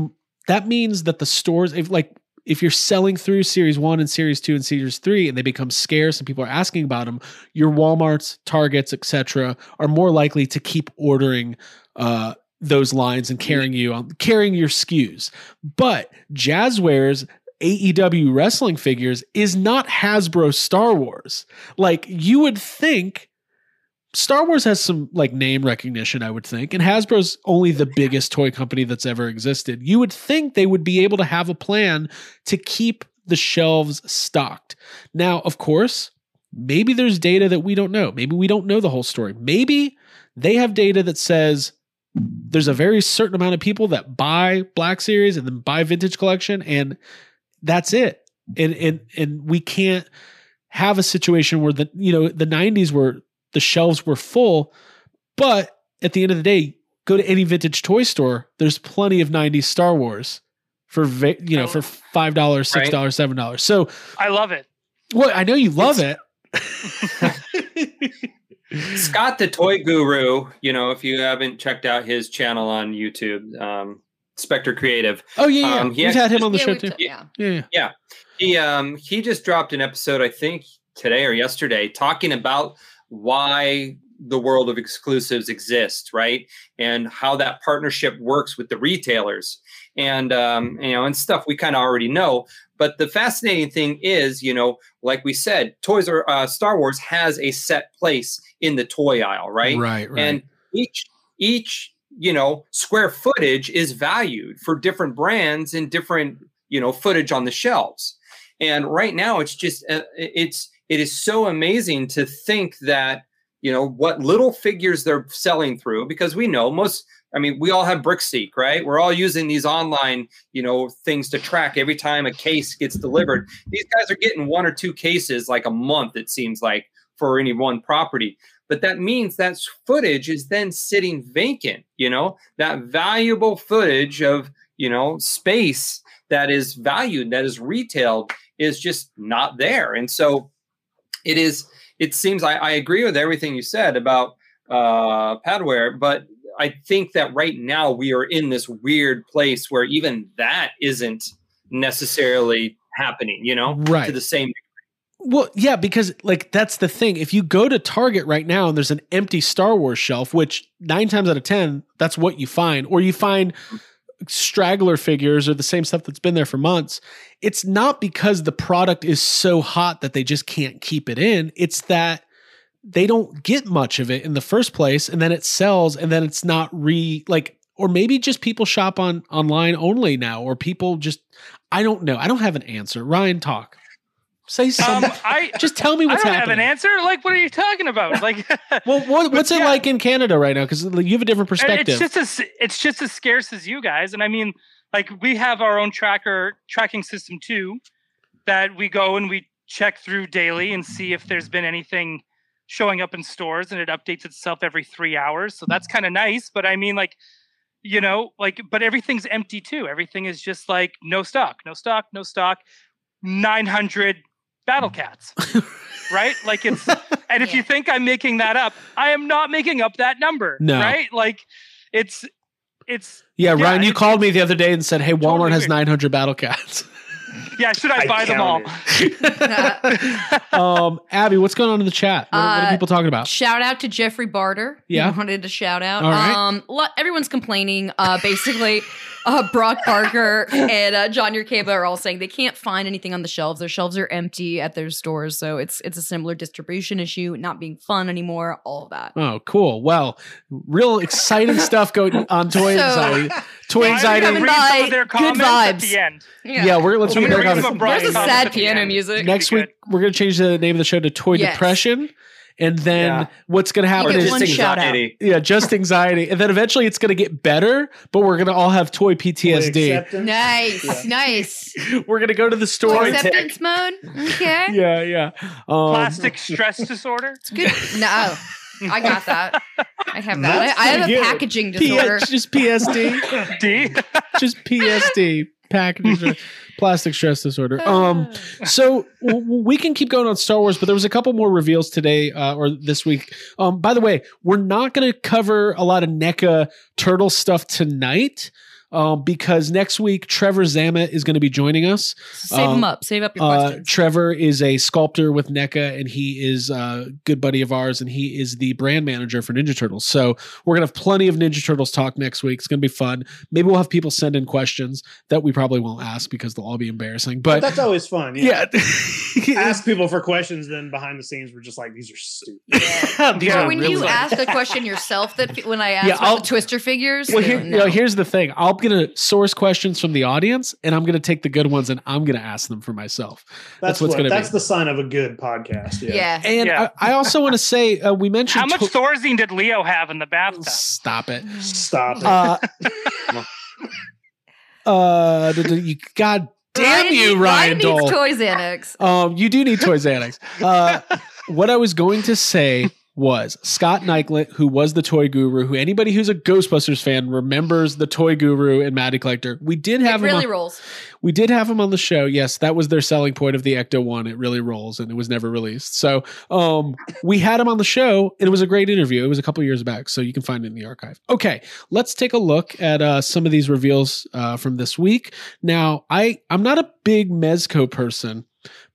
that means that the stores if like if you're selling through series 1 and series 2 and series 3 and they become scarce and people are asking about them your walmarts targets etc are more likely to keep ordering uh those lines and carrying you on carrying your SKUs. But Jazwares AEW wrestling figures is not Hasbro Star Wars. Like you would think Star Wars has some like name recognition, I would think, and Hasbro's only the biggest toy company that's ever existed. You would think they would be able to have a plan to keep the shelves stocked. Now, of course, maybe there's data that we don't know. Maybe we don't know the whole story. Maybe they have data that says there's a very certain amount of people that buy Black Series and then buy Vintage Collection, and that's it. And and and we can't have a situation where the you know the 90s where the shelves were full, but at the end of the day, go to any vintage toy store. There's plenty of 90s Star Wars for va- you know for five dollars, six dollars, seven dollars. So I love it. well, I know you love it. <laughs> Scott the Toy Guru, you know, if you haven't checked out his channel on YouTube, um, Spectre Creative. Oh yeah, yeah. Um, he we've had him on the Yeah, show too. t- yeah. Yeah, yeah. Yeah. He um he just dropped an episode, I think today or yesterday, talking about why the world of exclusives exists, right? And how that partnership works with the retailers. And um, you know, and stuff we kind of already know. But the fascinating thing is, you know, like we said, Toys R uh, Star Wars has a set place in the toy aisle, right? Right, right. And each each you know square footage is valued for different brands and different you know footage on the shelves. And right now, it's just uh, it's it is so amazing to think that you know what little figures they're selling through because we know most. I mean, we all have Brickseek, right? We're all using these online, you know, things to track every time a case gets delivered. These guys are getting one or two cases like a month, it seems like, for any one property. But that means that footage is then sitting vacant, you know, that valuable footage of, you know, space that is valued, that is retailed, is just not there. And so it is, it seems I, I agree with everything you said about uh Padawer, but I think that right now we are in this weird place where even that isn't necessarily happening, you know, Right. to the same Well, yeah, because like that's the thing. If you go to Target right now and there's an empty Star Wars shelf, which nine times out of ten, that's what you find, or you find straggler figures or the same stuff that's been there for months, it's not because the product is so hot that they just can't keep it in. It's that they don't get much of it in the first place, and then it sells, and then it's not re like, or maybe just people shop on online only now, or people just I don't know. I don't have an answer. Ryan, talk. Say Um, something. I <laughs> just tell me what's I don't happening. have an answer. Like, what are you talking about? <laughs> Like, Well, what, <laughs> what's it yeah. like in Canada right now? Because you have a different perspective. It's just as it's just as scarce as you guys. And I mean, like we have our own tracker tracking system too, that we go and we check through daily and see if there's been anything showing up in stores, and it updates itself every three hours. So that's kind of nice. But I mean, like, you know, like, but everything's empty too. Everything is just like no stock, no stock, no stock. Nine hundred battle mm. cats, <laughs> right? Like it's. <laughs> And if you think I'm making that up, I am not making up that number. No. Right? Like it's it's yeah, Ryan, you called me the other day and said, "Hey, Walmart totally has weird. 900 battle cats." <laughs> <laughs> Yeah, should I, I buy them all? <laughs> <laughs> um, Abby, what's going on in the chat? What, what are Uh, people talking about? Shout out to Jeffrey Barter. who Yeah. wanted to shout out. All right. Um, lo- everyone's complaining. Uh, basically, uh, Brock Parker and uh, John Yerkeba are all saying they can't find anything on the shelves. Their shelves are empty at their stores, so it's it's a similar distribution issue, not being fun anymore. All of that. Oh, cool. Well, real exciting stuff going on Toy So- Anxiety. Toy Why Anxiety. read Coming some of their good comments at vibes. the end. Yeah, we're let's I'm read gonna their read some comments. of There's a comments sad piano end. music. Next Pretty week, we're going to change the name of the show to Toy Yes. Depression. And then Yeah. what's going to happen get is one shout out. anxiety. yeah, just anxiety. And then eventually it's going to get better, but we're going to all have toy PTSD. Acceptance. Nice, nice. <laughs> We're going to go to the store. and- Acceptance mode. Okay. <laughs> yeah, yeah. Um, Plastic stress <laughs> disorder. It's Good. No, I got that. I have that. That's I, I have a pretty good. packaging disorder. P- just PSD. D. just PSD. Packaging. <laughs> Plastic stress disorder. Um, so w- w- we can keep going on Star Wars, but there was a couple more reveals today uh, or this week. Um, by the way, we're not going to cover a lot of NECA turtle stuff tonight. Um, because next week Trevor Zammit is going to be joining us. Save Um, them up. Save up your Uh, questions. Trevor is a sculptor with NECA, and he is a good buddy of ours, and he is the brand manager for Ninja Turtles. So we're gonna have plenty of Ninja Turtles talk next week. It's gonna be fun. Maybe we'll have people send in questions that we probably won't ask because they'll all be embarrassing. But But that's always fun. Yeah. yeah, <laughs> Ask <laughs> people for questions, then behind the scenes, we're just like, these are stupid. <laughs> These or when really- you ask a question yourself, that when I asked Yeah, about I'll- the Twister figures, Well, here, you know, know. here's the thing. I'm gonna source questions from the audience, and I'm gonna take the good ones, and I'm gonna ask them for myself. That's, what's what, gonna That's be. the sign of a good podcast. Yeah. yeah. And Yeah. I, I also want to say uh, we mentioned How much to- Thorazine did Leo have in the bathtub? Stop it. Stop it. Uh, <laughs> uh, d- d- you, God damn Ryan you, need- Ryan needs Dole. Toys Annex. Um, you do need Toys Annex. Uh, what I was going to say was Scott Neitlich, who was the toy guru, who anybody who's a Ghostbusters fan remembers the toy guru and Matty Collector. We did It have him. really on, rolls. we did have him on the show. Yes, that was their selling point of the Ecto One. It really rolls, and it was never released. So, um, we had him on the show, and it was a great interview. It was a couple years back, so you can find it in the archive. Okay, let's take a look at uh, some of these reveals uh, from this week. Now, I I'm not a big Mezco person,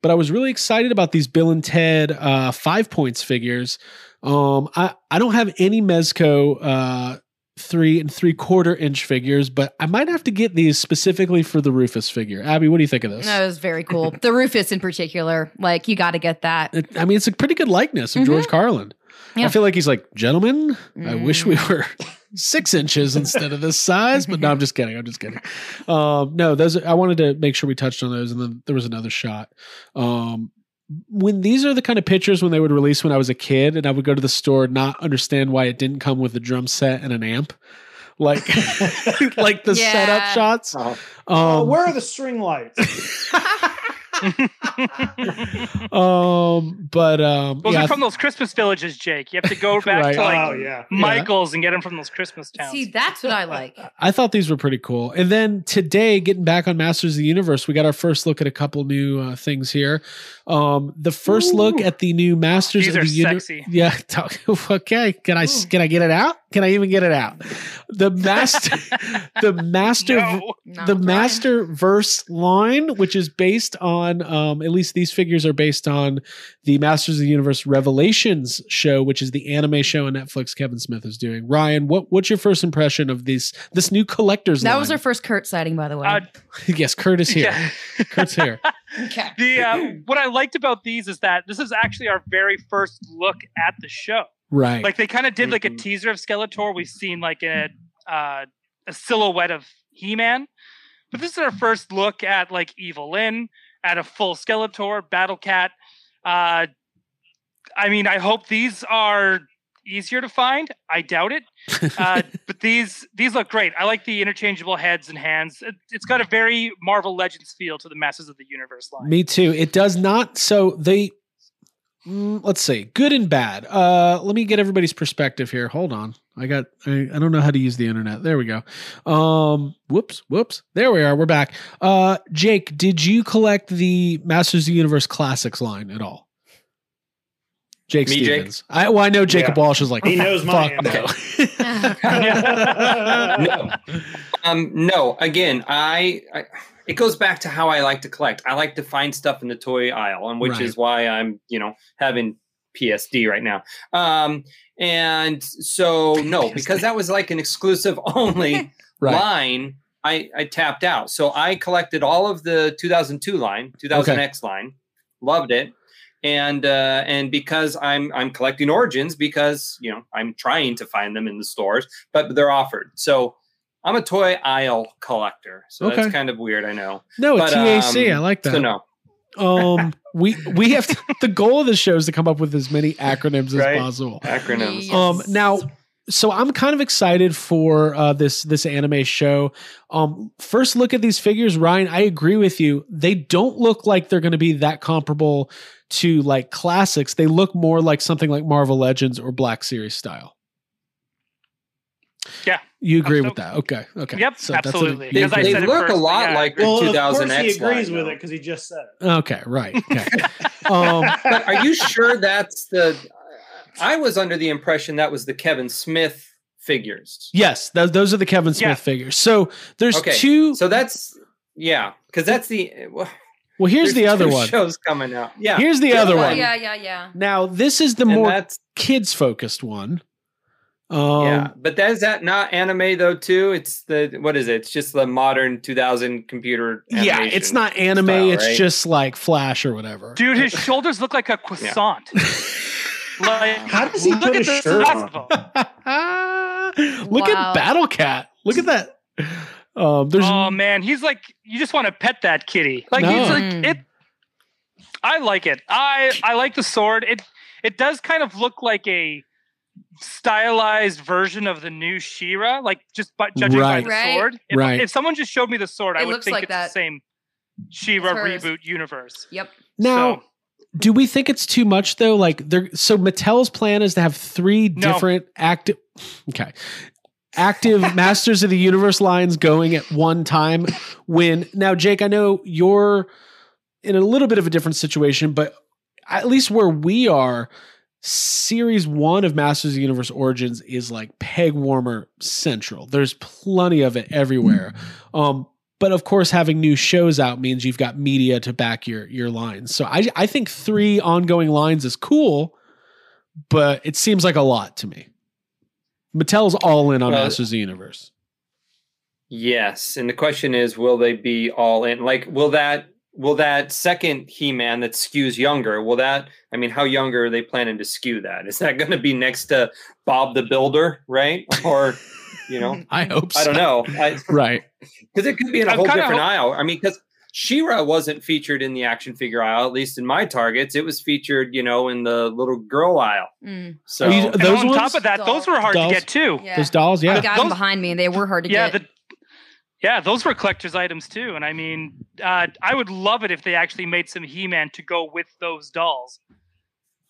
but I was really excited about these Bill and Ted uh, Five Points figures. Um, I I don't have any Mezco. Uh, three and three quarter inch figures, but I might have to get these specifically for the Rufus figure. Abby, what do you think of this? That was very cool. <laughs> the Rufus in particular, like you got to get that. It- I mean, it's a pretty good likeness of George Carlin. Yeah. I feel like he's like, gentlemen, I wish we Mm. were <laughs> six inches instead of this size. But no, I'm just kidding. I'm just kidding. Um, no, those I wanted to make sure we touched on those, and then there was another shot. Um, when these are the kind of pictures when they would release when I was a kid, and I would go to the store and not understand why it didn't come with a drum set and an amp, like <laughs> like the Yeah. setup shots. Oh. Oh, Um, where are the string lights? <laughs> <laughs> um, but um, Those yeah, are from those Christmas villages, Jake. You have to go <laughs> back Right. to like oh yeah. Michael's and get them from those Christmas towns. See, that's what I like. <laughs> I thought these were pretty cool. And then today, getting back on Masters of the Universe, we got our first look at a couple new uh, things here. Um, the first look at the new Masters These of are the Universe. sexy. Yeah. talk- okay. Can I can I get it out? Can I even get it out? The master, the master, No. The trying. master verse line, which is based on, um, at least these figures are based on the Masters of the Universe Revelations show, which is the anime show on Netflix. Kevin Smith is doing. Ryan, what what's your first impression of this this new collector's That line? was our first Kurt sighting, by the way. Uh, <laughs> yes, Kurt is here. Yeah. <laughs> Kurt's here. <laughs> okay. The uh, what I liked about these is that this is actually our very first look at the show. Right. Like they kind of did like a Mhm. teaser of Skeletor. We've seen like a uh, a silhouette of He Man, but this is our first look at like Evil Lyn, at a full Skeletor, Battle Cat. Uh, I mean, I hope these are easier to find. I doubt it, <laughs> uh, but these these look great. I like the interchangeable heads and hands. It, it's got a very Marvel Legends feel to the Masters of the Universe line. Me too. It does not. So they, let's see, good and bad. Uh, let me get everybody's perspective here. Hold on. I got. I, I don't know how to use the internet. There we go. Um. Whoops. Whoops. There we are. We're back. Uh, Jake, did you collect the Masters of the Universe Classics line at all? Jake Me, Jake? Stevens. I well, I know Jacob Yeah. Walsh is like He knows my fuck no. <laughs> <laughs> no. Um, no. Again, I, I it goes back to how I like to collect. I like to find stuff in the toy aisle, and which Right. is why I'm, you know, having PSD right now. Um, and so <laughs> no, because that was like an exclusive <laughs> only Right. line. I, I tapped out. So I collected all of the 2002 line, 2000X line, loved it. And uh, and because I'm I'm collecting origins because you know I'm trying to find them in the stores, but they're offered. So I'm a toy aisle collector. So Okay. that's kind of weird, I know. No, But, TAC. um, I like that. So no. Um, <laughs> we we have to, the goal of the show is to come up with as many acronyms Right. as possible. Acronyms. Um, now, so I'm kind of excited for uh, this this anime show. Um, first look at these figures, Ryan. I agree with you. They don't look like they're going to be that comparable to like classics. They look more like something like Marvel Legends or Black Series style. Yeah. You agree I'm with that? Okay. Okay. Yep, So that's what absolutely. it- They, Because I they said look first, a lot yeah. like the Well, of 2000X course he agrees line, with though. it because he just said it. Okay. Right. Okay. <laughs> um, But are you sure that's the? I was under the impression that was the Kevin Smith figures. yes, th- those are the Kevin Smith Yeah. figures. So there's Okay, two. So that's yeah, because that's the. Well, well, here's the other one. Shows coming out. Yeah. Here's the Good other Oh, one. yeah, yeah, yeah. Now this is the And more kids focused one. Um, yeah, but that is that not anime though too? It's the what is it? It's just the modern 2000 computer. yeah, it's not anime. style, it's right? just like Flash or whatever. Dude, his shoulders look like a croissant. <laughs> like, How does he look put at his shirt on? <laughs> Look Wow. at Battle Cat. Look at that. Um, there's Oh man, he's like you just want to pet that kitty. Like No. he's like Mm. it. I like it. I I like the sword. It it does kind of look like a stylized version of the new She-Ra, like just by judging Right. by the Right. sword. If, Right. if someone just showed me the sword, I would looks think like it's that. the same She-Ra reboot universe. Yep. now. So- Do we think it's too much though? Like there, so Mattel's plan is to have three No. different active, okay, active <laughs> Masters of the Universe lines going at one time. When now, Jake, I know you're in a little bit of a different situation, but at least where we are, series one of Masters of the Universe Origins is like peg warmer central. There's plenty of it everywhere. Um, but of course, having new shows out means you've got media to back your your lines. So I I think three ongoing lines is cool, but it seems like a lot to me. Mattel's all in on Well, Masters of the Universe. Yes, and the question is, will they be all in? Like, will that will that second He Man that skews younger? Will that? I mean, how younger are they planning to skew that? Is that going to be next to Bob the Builder, right? Or you know, <laughs> I hope. So. I don't know, <laughs> Right. because it could be in a I'm whole different ho- aisle. I mean, because. She-Ra wasn't featured in the action figure aisle, at least in my targets. It was featured, you know, in the little girl aisle. Mm. So Are you- And Those on ones? top of that, those were hard Dolls? to get too. Yeah. Those dolls, yeah. I got them behind me, and they were hard to yeah, get. the, yeah, those were collector's items too. And I mean, uh, I would love it if they actually made some He-Man to go with those dolls.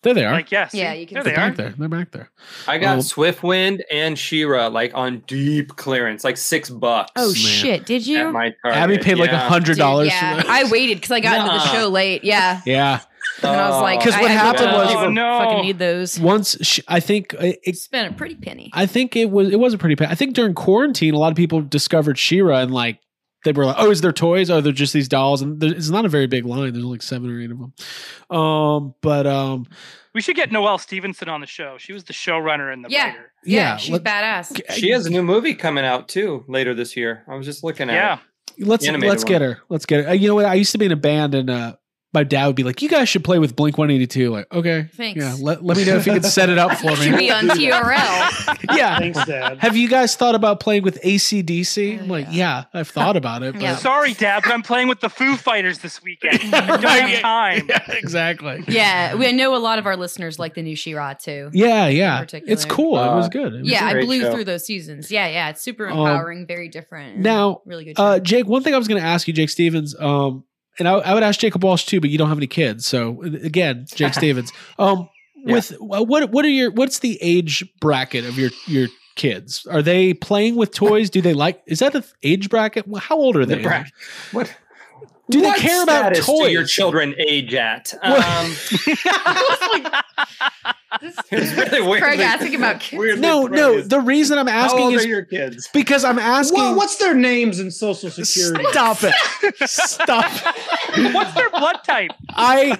There they are. Like, yes, Yeah, you can there They're they are. back there. They're back there. I got Um, Swiftwind and She-Ra like on deep clearance, like six bucks. oh Man. shit! Did at you? my. Abby paid like a Yeah. hundred Dude, dollars. yeah, I waited because I got into the show late. Yeah, yeah. And then I was like, Oh. 'Cause what I, I happened looked was- up, Oh, no. fucking need those. Once sh I think uh, it, Spent a pretty penny. I think it was it was a pretty. penny. I think during quarantine, a lot of people discovered She-Ra and like they were like, "Oh, is there toys? Oh, they're just these dolls." And there, it's not a very big line. There's like seven or eight of them. Um, but um, We should get Noelle Stevenson on the show. She was the showrunner and the Yeah. writer. Yeah, yeah, she's let- badass. She has a new movie coming out too later this year. I was just looking at Yeah. it. let's let's get her. Let's get her. Uh, you know what? I used to be in a band, and uh, my dad would be like, "You guys should play with Blink 182." Like, okay, Thanks. yeah. Let, let me know if you can set it up for me. <laughs> Should me. be on <laughs> TRL. yeah. Thanks, Dad. Have you guys thought about playing with ACDC? I'm like, yeah, I've thought about it. But Yeah. Sorry, Dad, but I'm playing with the Foo Fighters this weekend. I <laughs> don't have time. Yeah, exactly. yeah, we I know a lot of our listeners like the new She-Ra too. Yeah, yeah. particular. It's cool. it Uh, was good. It was Yeah, I blew show. through those seasons. Yeah, yeah, it's super Um, empowering, very different. Now, really good. Uh. Jake, one thing I was going to ask you, Jake Stevens, um, and I, I would ask Jacob Walsh too, but you don't have any kids, so again, Jake <laughs> Stevens. Um, Yeah. with uh, what what are your what's the age bracket of your your kids? Are they playing with toys? Do they like? Is that the age bracket? How old are The they? bra- what Do they care about status do your children age at? What? Um, <laughs> <laughs> it's really weird. Craig asking about kids. Weirdly No, no. The reason I'm How asking old is are your kids? because I'm asking. Well, what's their names and social security? Stop it! Stop! <laughs> What's their blood type? I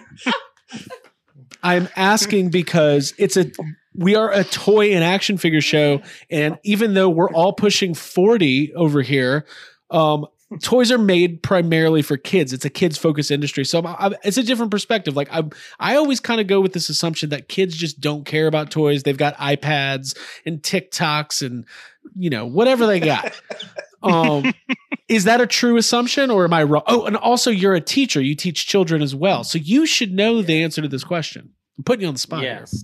I'm asking because it's a we are a toy and action figure show, and even though we're all pushing forty over here, um, toys are made primarily for kids. It's a kids focused industry, so I'm, I'm- it's a different perspective. Like I, I always kind of go with this assumption that kids just don't care about toys. They've got iPads and TikToks and you know whatever they got. <laughs> Um, is that a true assumption or am I wrong? Oh, and also you're a teacher. You teach children as well. So you should know the answer to this question. I'm putting you on the spot. here. Yes,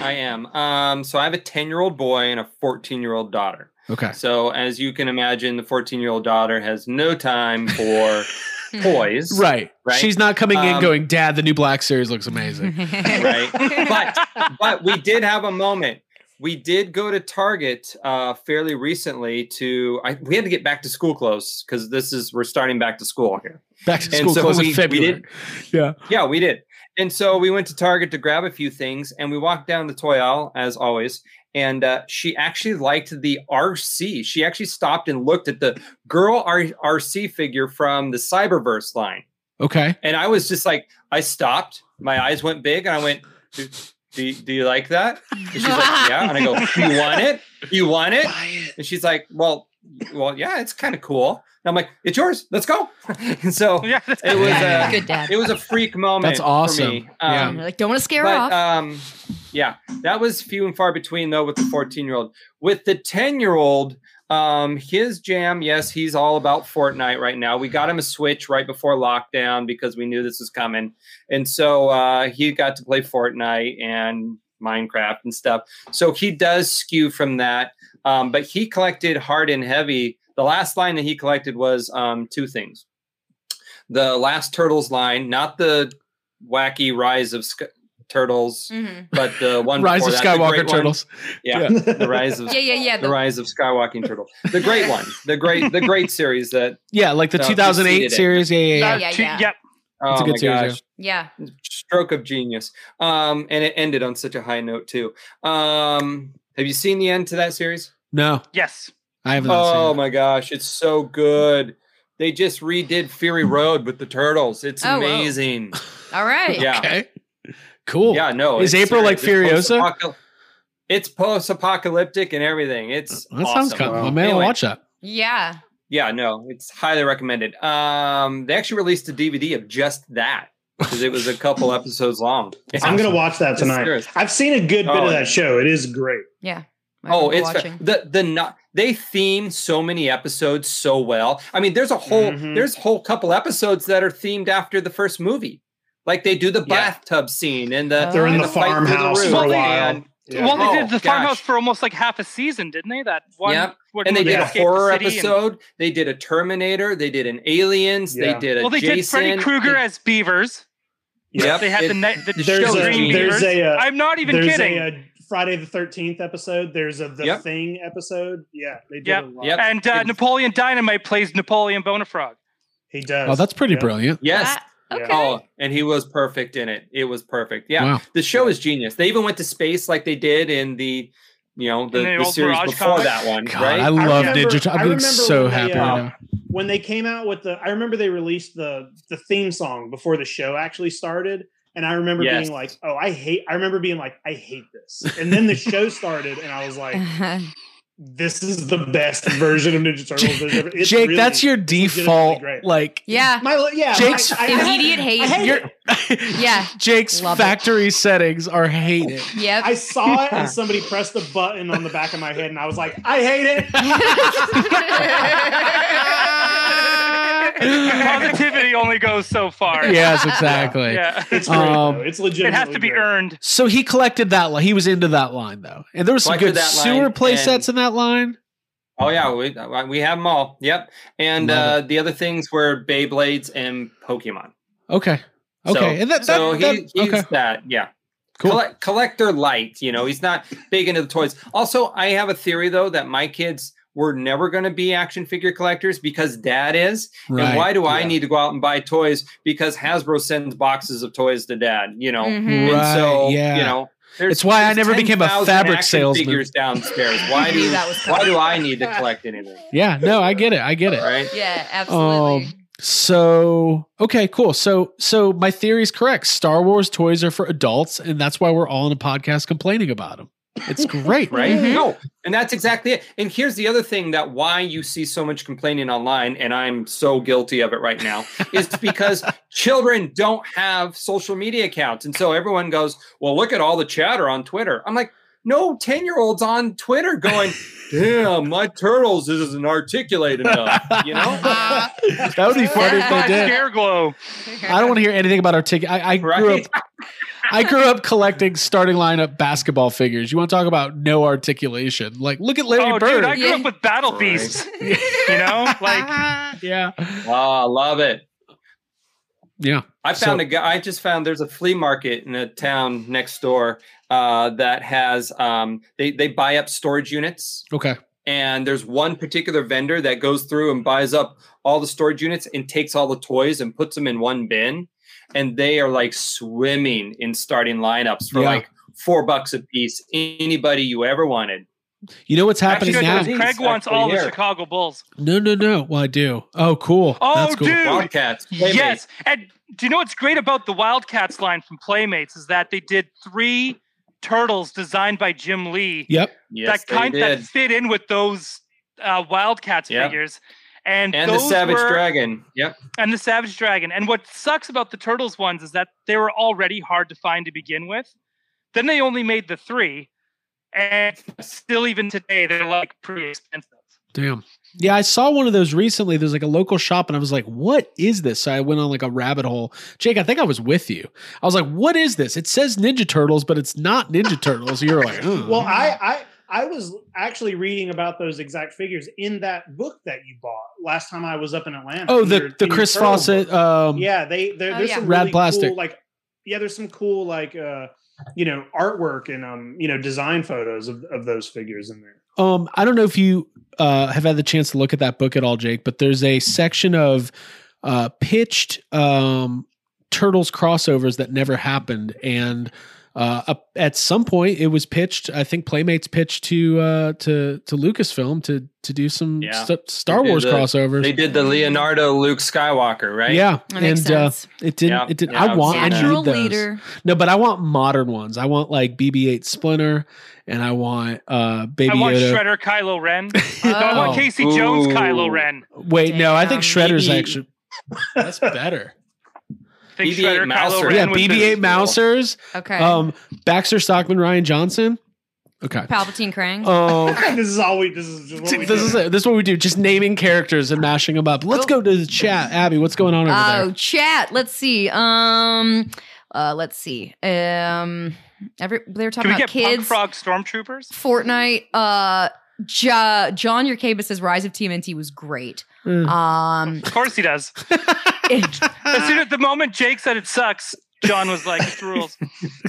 I am. Um, so I have a 10 year old boy and a 14 year old daughter. Okay. So as you can imagine, the 14 year old daughter has no time for <laughs> toys. Right. Right. She's not coming in Um, going, Dad, the new Black Series looks amazing. <laughs> right? But <laughs> but we did have a moment. We did go to Target uh, fairly recently to. I, we had to get back to school clothes because this is we're starting back to school here. Back to And school so clothes we- in we February. did- Yeah. Yeah, we did. And so we went to Target to grab a few things, and we walked down the toy aisle as always. And uh, she actually liked the Arcee. She actually stopped and looked at the girl R- Arcee figure from the Cyberverse line. Okay. And I was just like, I stopped. My eyes went big, and I went, "Do, do, do you like that?" And she's like, <laughs> "Yeah." And I go, "Do you want it? You want it?" And she's like, "Well, well, yeah, it's kind of cool." And I'm like, "It's yours. Let's go." <laughs> and so <laughs> Yeah, it was a Good dad. it was a freak moment. That's awesome. For me. Yeah. Um, like, don't want to scare but off. um, yeah, that was few and far between though with the 14 year old. With the 10 year old, um, his jam, yes, he's all about Fortnite right now. We got him a Switch right before lockdown because we knew this was coming, and so uh, he got to play Fortnite and Minecraft and stuff. So he does skew from that, um, but he collected hard and heavy. The last line that he collected was um, two things: the last Turtles line, not the wacky Rise of Sk- Turtles, Mhm. but the <laughs> one Rise of that, Skywalker. Turtles. Yeah, Yeah. the <laughs> rise of Yeah, yeah, yeah. the The, rise of Skywalking Turtle, the great one, <laughs> the great the great series that Yeah, like the No, 2008 preceded it. series. Yeah, yeah, yeah. Yeah, yeah, Two- yeah. Yep. oh a good my series, gosh, yeah. stroke of genius. Um, and it ended on such a high note too. Um, have you seen the end to that series? No, Yes. I haven't Oh seen it. my gosh, it's so good. They just redid Fury Road with the turtles. It's Oh, whoa. amazing. <laughs> All right. Yeah. Okay. Cool. Yeah, no. Is it's April like serious. It's Furiosa? post-apocal- It's post-apocalyptic and everything. It's That sounds awesome. kind of. Man, I'll Anyway, watch that. Yeah. Yeah, no, it's highly recommended. Um, they actually released a DVD of just that because it was a couple <laughs> episodes long. I'm gonna watch that tonight. I've seen a good bit Oh, of yeah. that show. It is great. Yeah. I Oh, it's fa- the the not they theme so many episodes so well. I mean, there's a whole Mhm. there's a whole couple episodes that are themed after the first movie. Like they do the Yeah. bathtub scene and the They're in the fight through the farmhouse roof. for a Well, they- while. And, Yeah. Well, they Oh, did the farmhouse gosh. for almost like half a season, didn't they? That one. Yep. when and they did a escaped the horror city and- episode. They did a Terminator. They did an Aliens. Yeah. They did a well, they Jason. did Freddy Krueger They- as Beavers. Yep. They had it- the night the There's show a- Green there's Beavers. a, uh, I'm not even kidding. a, uh Friday the Thirteenth episode. There's a The Yep. Thing episode. Yeah, they did Yep. a lot. Yep. and uh, Napoleon Dynamite plays Napoleon Bonafrog. He does. Oh, that's pretty Yeah. brilliant. Yes. Ah, okay. Oh, and he was perfect in it. It was perfect. Yeah. Wow. The show is genius. They even went to space like they did in the, you know, the, the the series Mirage before comic? that one, God, right? I love remember- Ninja Turtles. I I'm remember so when they, happy uh, right now. when they came out with the I remember they released the the theme song before the show actually started and I remember Yes. being like oh I hate I remember being like I hate this and then the show started and I was like <laughs> this is the best version of Ninja Turtles ever it's Jake, really- that's your default. Like, yeah. my yeah Jake's I, I, I Immediate hate. I hate you're. <laughs> Yeah. Jake's Love it. factory settings are hated. Yep. I saw it and <laughs> somebody pressed the button on the back of my head and I was like I hate it <laughs> Positivity only goes so far. yes, exactly. <laughs> Yeah. it's great Um, though. it's It has to be great. earned. So he collected that line. He was into that line though, and there was some Collected good that sewer play and- sets in that line. Oh yeah, we we have them all. Yep. And uh, the other things were Beyblades and Pokemon. Okay, So- okay, and that, so that, he, that- he's okay, that. Yeah. cool. Collect, collector light. You know, he's not big into the toys. Also, I have a theory though that my kids we're never going to be action figure collectors because dad is. Right. And why do I need to go out and buy toys because Hasbro sends boxes of toys to dad, you know? Mhm. And Right, so, yeah. you know, there's, It's why I there's never became a fabric action salesman. Figures downstairs. <laughs> Why do why do I need to <laughs> collect anything? Yeah, no, I get it. I get it. Right? Yeah, absolutely. Um, so okay, cool. So so my theory is correct. Star Wars toys are for adults, and that's why we're all in a podcast complaining about them. It's great, <laughs> right? Mhm. No, and that's exactly it. And here's the other thing that why you see so much complaining online, and I'm so guilty of it right now, <laughs> is because children don't have social media accounts, and so everyone goes, "Well, look at all the chatter on Twitter." I'm like, no, ten year olds on Twitter going, <laughs> "Damn, my turtles isn't articulate enough," you know? that would be funny if they did. scare glow. I don't want to hear anything about artic. I, I grew up. I grew up collecting starting lineup basketball figures. You want to talk about no articulation? Like, look at Larry Oh, Bird. dude, I grew Yeah. up with Battle Right. Beasts. <laughs> You know, like yeah, Ah, love it. yeah. I So- found a guy. I just found there's a flea market in a town next door uh, that has um, they they buy up storage units, Okay. and there's one particular vendor that goes through and buys up all the storage units and takes all the toys and puts them in one bin, and they are like swimming in starting lineups for Yeah. like four bucks a piece. Anybody you ever wanted. You know what's happening Actually, now? good. Craig wants Actually, all the. Chicago Bulls. No, no, no. Well, I do. Oh, cool. Oh, That's cool. dude. Wildcats. Playmates. Yes, and do you know what's great about the Wildcats line from Playmates is that they did three turtles designed by Jim Lee Yep. Yes, that kind they that fit in with those uh, Wildcats Yep. figures. And, And the Savage were- Dragon. Yep. and the Savage Dragon. And what sucks about the Turtles ones is that they were already hard to find to begin with. Then they only made the three, and still even today they're like pretty expensive. Damn. Yeah, I saw one of those recently. There's like a local shop, and I was like, "What is this?" So I went on like a rabbit hole. Jake, I think I was with you. I was like, "What is this?" It says Ninja Turtles, but it's not Ninja Turtles. You're like, "Ugh." Well, hmm. I, I I was actually reading about those exact figures in that book that you bought last time I was up in Atlanta. oh the your- the Chris Fawcett. Um, yeah, they there, Oh, there's yeah. some Rad really plastic. cool like yeah, there's some cool like uh you know artwork and um you know design photos of, of those figures in there. Um, I don't know if you uh, have had the chance to look at that book at all, Jake, but there's a section of uh, pitched um, Turtles crossovers that never happened, and uh, at some point it was pitched. I think Playmates pitched to uh, to to Lucasfilm to to do some Yeah. st- Star Wars the- crossovers. They did the Leonardo Luke Skywalker, right? Yeah, That makes and uh, it didn't. Yeah, It did. yeah, I want. I need Natural those. leader. No, but I want modern ones. I want like BB-8 Splinter, and I want uh Baby I want Yoda. Shredder Kylo Ren. No, <laughs> I Oh. want Casey Jones Ooh. Kylo Ren. Wait, no, I think Shredder's BB actually <laughs> that's better. I think BB-8 Shredder Kylo Mouser. Yeah, was BB-8 the- Mousers, Okay. um, Baxter Stockman, Rian Johnson. Okay. Palpatine Krang. Oh, <laughs> this is all we. This is just what we this do. is it. This is what we do. Just naming characters and mashing them up. Let's Oh. go to the chat. Abby, what's going on over Oh, there? Oh, chat. Let's see. Um, uh, let's see. Um, every they were talking Can we about get Punk kids. Frog Stormtroopers? Fortnite. Uh, ja, John Yerkabis says Rise of TMNT was great. Mm. Um, Of course he does. <laughs> it- As soon as the moment Jake said it sucks, John was like, "It's rules." <laughs>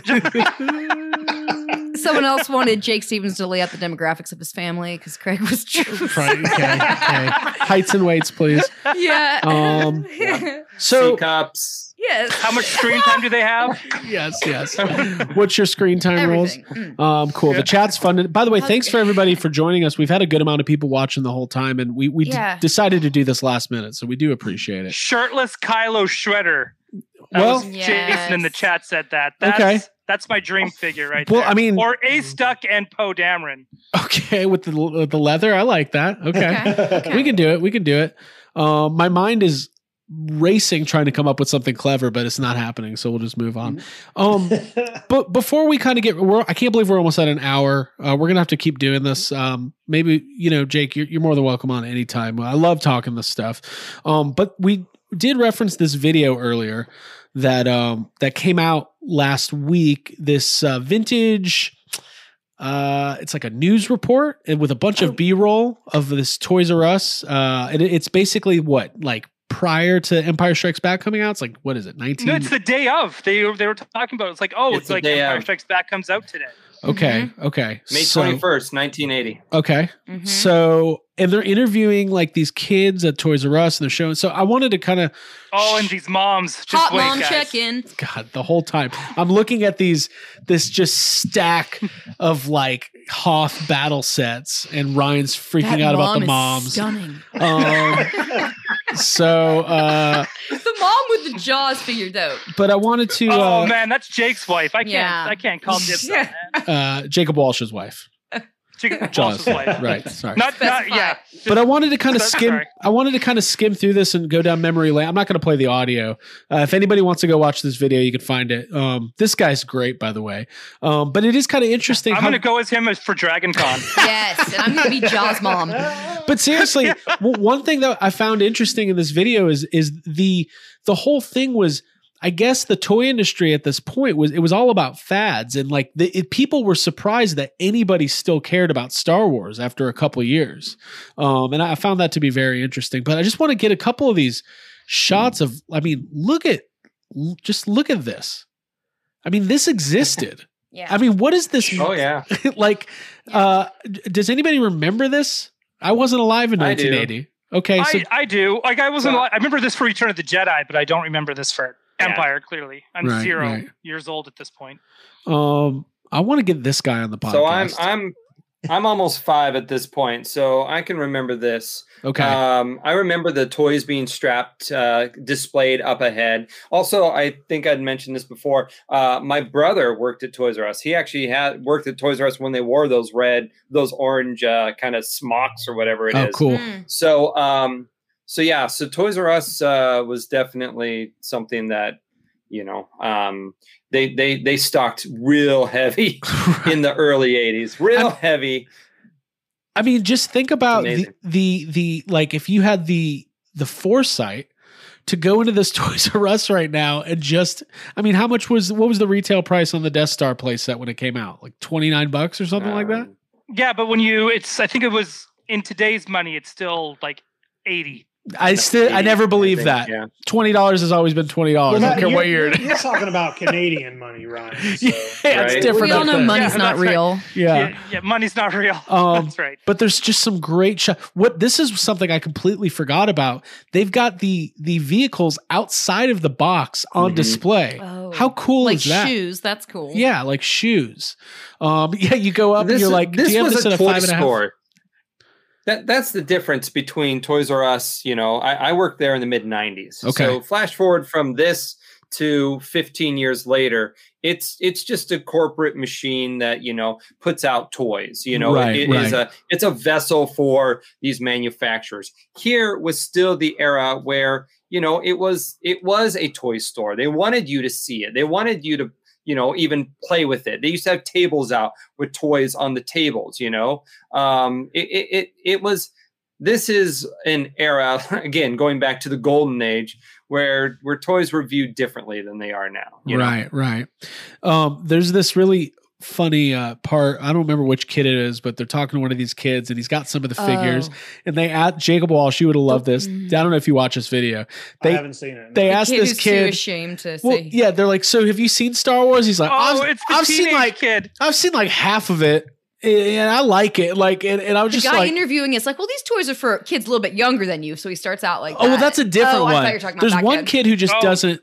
<laughs> someone else wanted Jake Stevens to lay out the demographics of his family because Craig was Right, okay, okay. Heights and weights, please. yeah. Um, <laughs> C So cups. yes. How much screen time do they have? yes, yes. What's your screen time rules? Mm. Um, cool. The chat's fun. By the way, How's thanks for everybody for joining us. We've had a good amount of people watching the whole time, and we we d- decided to do this last minute, so we do appreciate it. Shirtless Kylo Shredder. That Well- was Jason in the chat said that. That's, Okay. That's my dream figure right Well, there. I mean- or Ace Duck and Poe Dameron. Okay, with the with the leather, I like that. Okay, Okay. okay. we can do it. We can do it. Um, my mind is racing trying to come up with something clever, but it's not happening. So we'll just move on. Um, <laughs> but before we kind of get, we're, I can't believe we're almost at an hour. Uh, we're gonna have to keep doing this. Um, maybe you know, Jake, you're, you're more than welcome on anytime. I love talking this stuff. Um, but we did reference this video earlier that um that came out last week. This uh, vintage. Uh, it's like a news report with a bunch of B-roll of this Toys R Us. Uh, and it's basically what like prior to Empire Strikes Back coming out. It's like what is it? Nineteen. No, it's the day of. They they were talking about. it. It's like, oh, It's it's, like Empire of. Strikes Back comes out today. okay. Okay. May So- twenty first, nineteen eighty. Okay. Mhm. So and they're interviewing like these kids at Toys R Us and they're showing. So I wanted to kind of Oh, and these moms. Just Hot wait, mom guys. check in. God the whole time I'm looking at these this just stack <laughs> of like Hoth battle sets and Ryan's freaking That out about the mom is moms. Stunning. Um, <laughs> so, uh, the mom with the jaws figured out. but I wanted to Oh uh, man, that's Jake's wife. I can't. Yeah. I can't call dibs on that. uh, Jacob Walsh's wife. Jacob Jaws. Walsh's <laughs> wife. Right. Sorry. Not, not Specify. yeah. but I wanted to kind <laughs> of skim. sorry. I wanted to kind of skim through this and go down memory lane. I'm not going to play the audio. Uh, if anybody wants to go watch this video, you can find it. Um, this guy's great, by the way. Um, but it is kind of interesting. I'm how- gonna go as him as for Dragon Con. <laughs> Yes, and I'm gonna be Jaws mom. but seriously, w- one thing that I found interesting in this video is is the the whole thing was. I guess the toy industry at this point was it was all about fads and like the, it, people were surprised that anybody still cared about Star Wars after a couple of years, um, and I found that to be very interesting. But I just want to get a couple of these shots of. I mean, look at just look at this. I mean, this existed. <laughs> Yeah. I mean, what is this? Oh yeah. <laughs> like, uh, does anybody remember this? I wasn't alive in I do. 1980. Okay, so I, I do. Like I wasn't. Well- ali- I remember this for Return of the Jedi, but I don't remember this for Yeah. Empire. Clearly, I'm Right, zero right. years old at this point. um, I want to get this guy on the podcast. So I'm I'm I'm almost five at this point, so I can remember this. okay. Um, I remember the toys being strapped, uh, displayed up ahead. Also, I think I'd mentioned this before. Uh, my brother worked at Toys R Us. He actually had worked at Toys R Us when they wore those red, those orange uh, kind of smocks or whatever it is. oh, cool. Mm. So, um, so yeah, so Toys R Us uh, was definitely something that you know um, they they they stocked real <laughs> heavy <laughs> in the early '80s, real I'm- heavy. I mean, just think about the, the the like if you had the the foresight to go into this <laughs> Toys R Us right now and just I mean, how much was what was the retail price on the Death Star playset when it came out? Like twenty nine bucks or something like that. Um, Yeah, but when you, it's. I think it was in today's money. It's still like eighty. I still I 80, never I believe think, that Yeah. twenty dollars has always been twenty dollars. I don't care what you're- year it you're, you're talking about Canadian money, Ryan. <laughs> So. yeah, it's Right. different. We all know then. money's Yeah, not that's right. real. Yeah. Yeah, yeah, money's not real. <laughs> Um, That's right. but there's just some great shot. What this is something I completely forgot about. They've got the the vehicles outside of the box on Mhm. display. Oh. How cool Like is that? shoes. That's cool. Yeah, like shoes. Um, <laughs> yeah, you go up This, and you're like, this do you have was this a at a toy five and a half? store. That that's the difference between Toys R Us. You know, I, I worked there in the mid '90s. Okay. So flash forward from this to 15 years later, it's it's just a corporate machine that you know puts out toys. You know, Right, it is right. a it's a vessel for these manufacturers. Here was still the era where you know it was it was a toy store. They wanted you to see it. They wanted you to you know even play with it they used to have tables out with toys on the tables you know um it it it, it was this is an era <laughs> again going back to the golden age where where toys were viewed differently than they are now you know? Right, right. Um, there's this really funny uh, part. I don't remember which kid it is, but they're talking to one of these kids, and he's got some of the figures. Oh. And they asked Jacob Walsh. You would have loved this. I Mm. don't know if you watch this video. I They haven't seen it. they The asked kid this who's too kid. ashamed to Well, say. yeah, they're like, so have you seen Star Wars? He's like, Oh, I've, it's the I've teenage seen like kid. I've seen like half of it, and I like it. Like, and, and I was The just guy like, interviewing is like, well, these toys are for kids a little bit younger than you. So he starts out like, oh, well, that's a different oh, I one. thought you were talking about There's that one kid who just Oh. doesn't.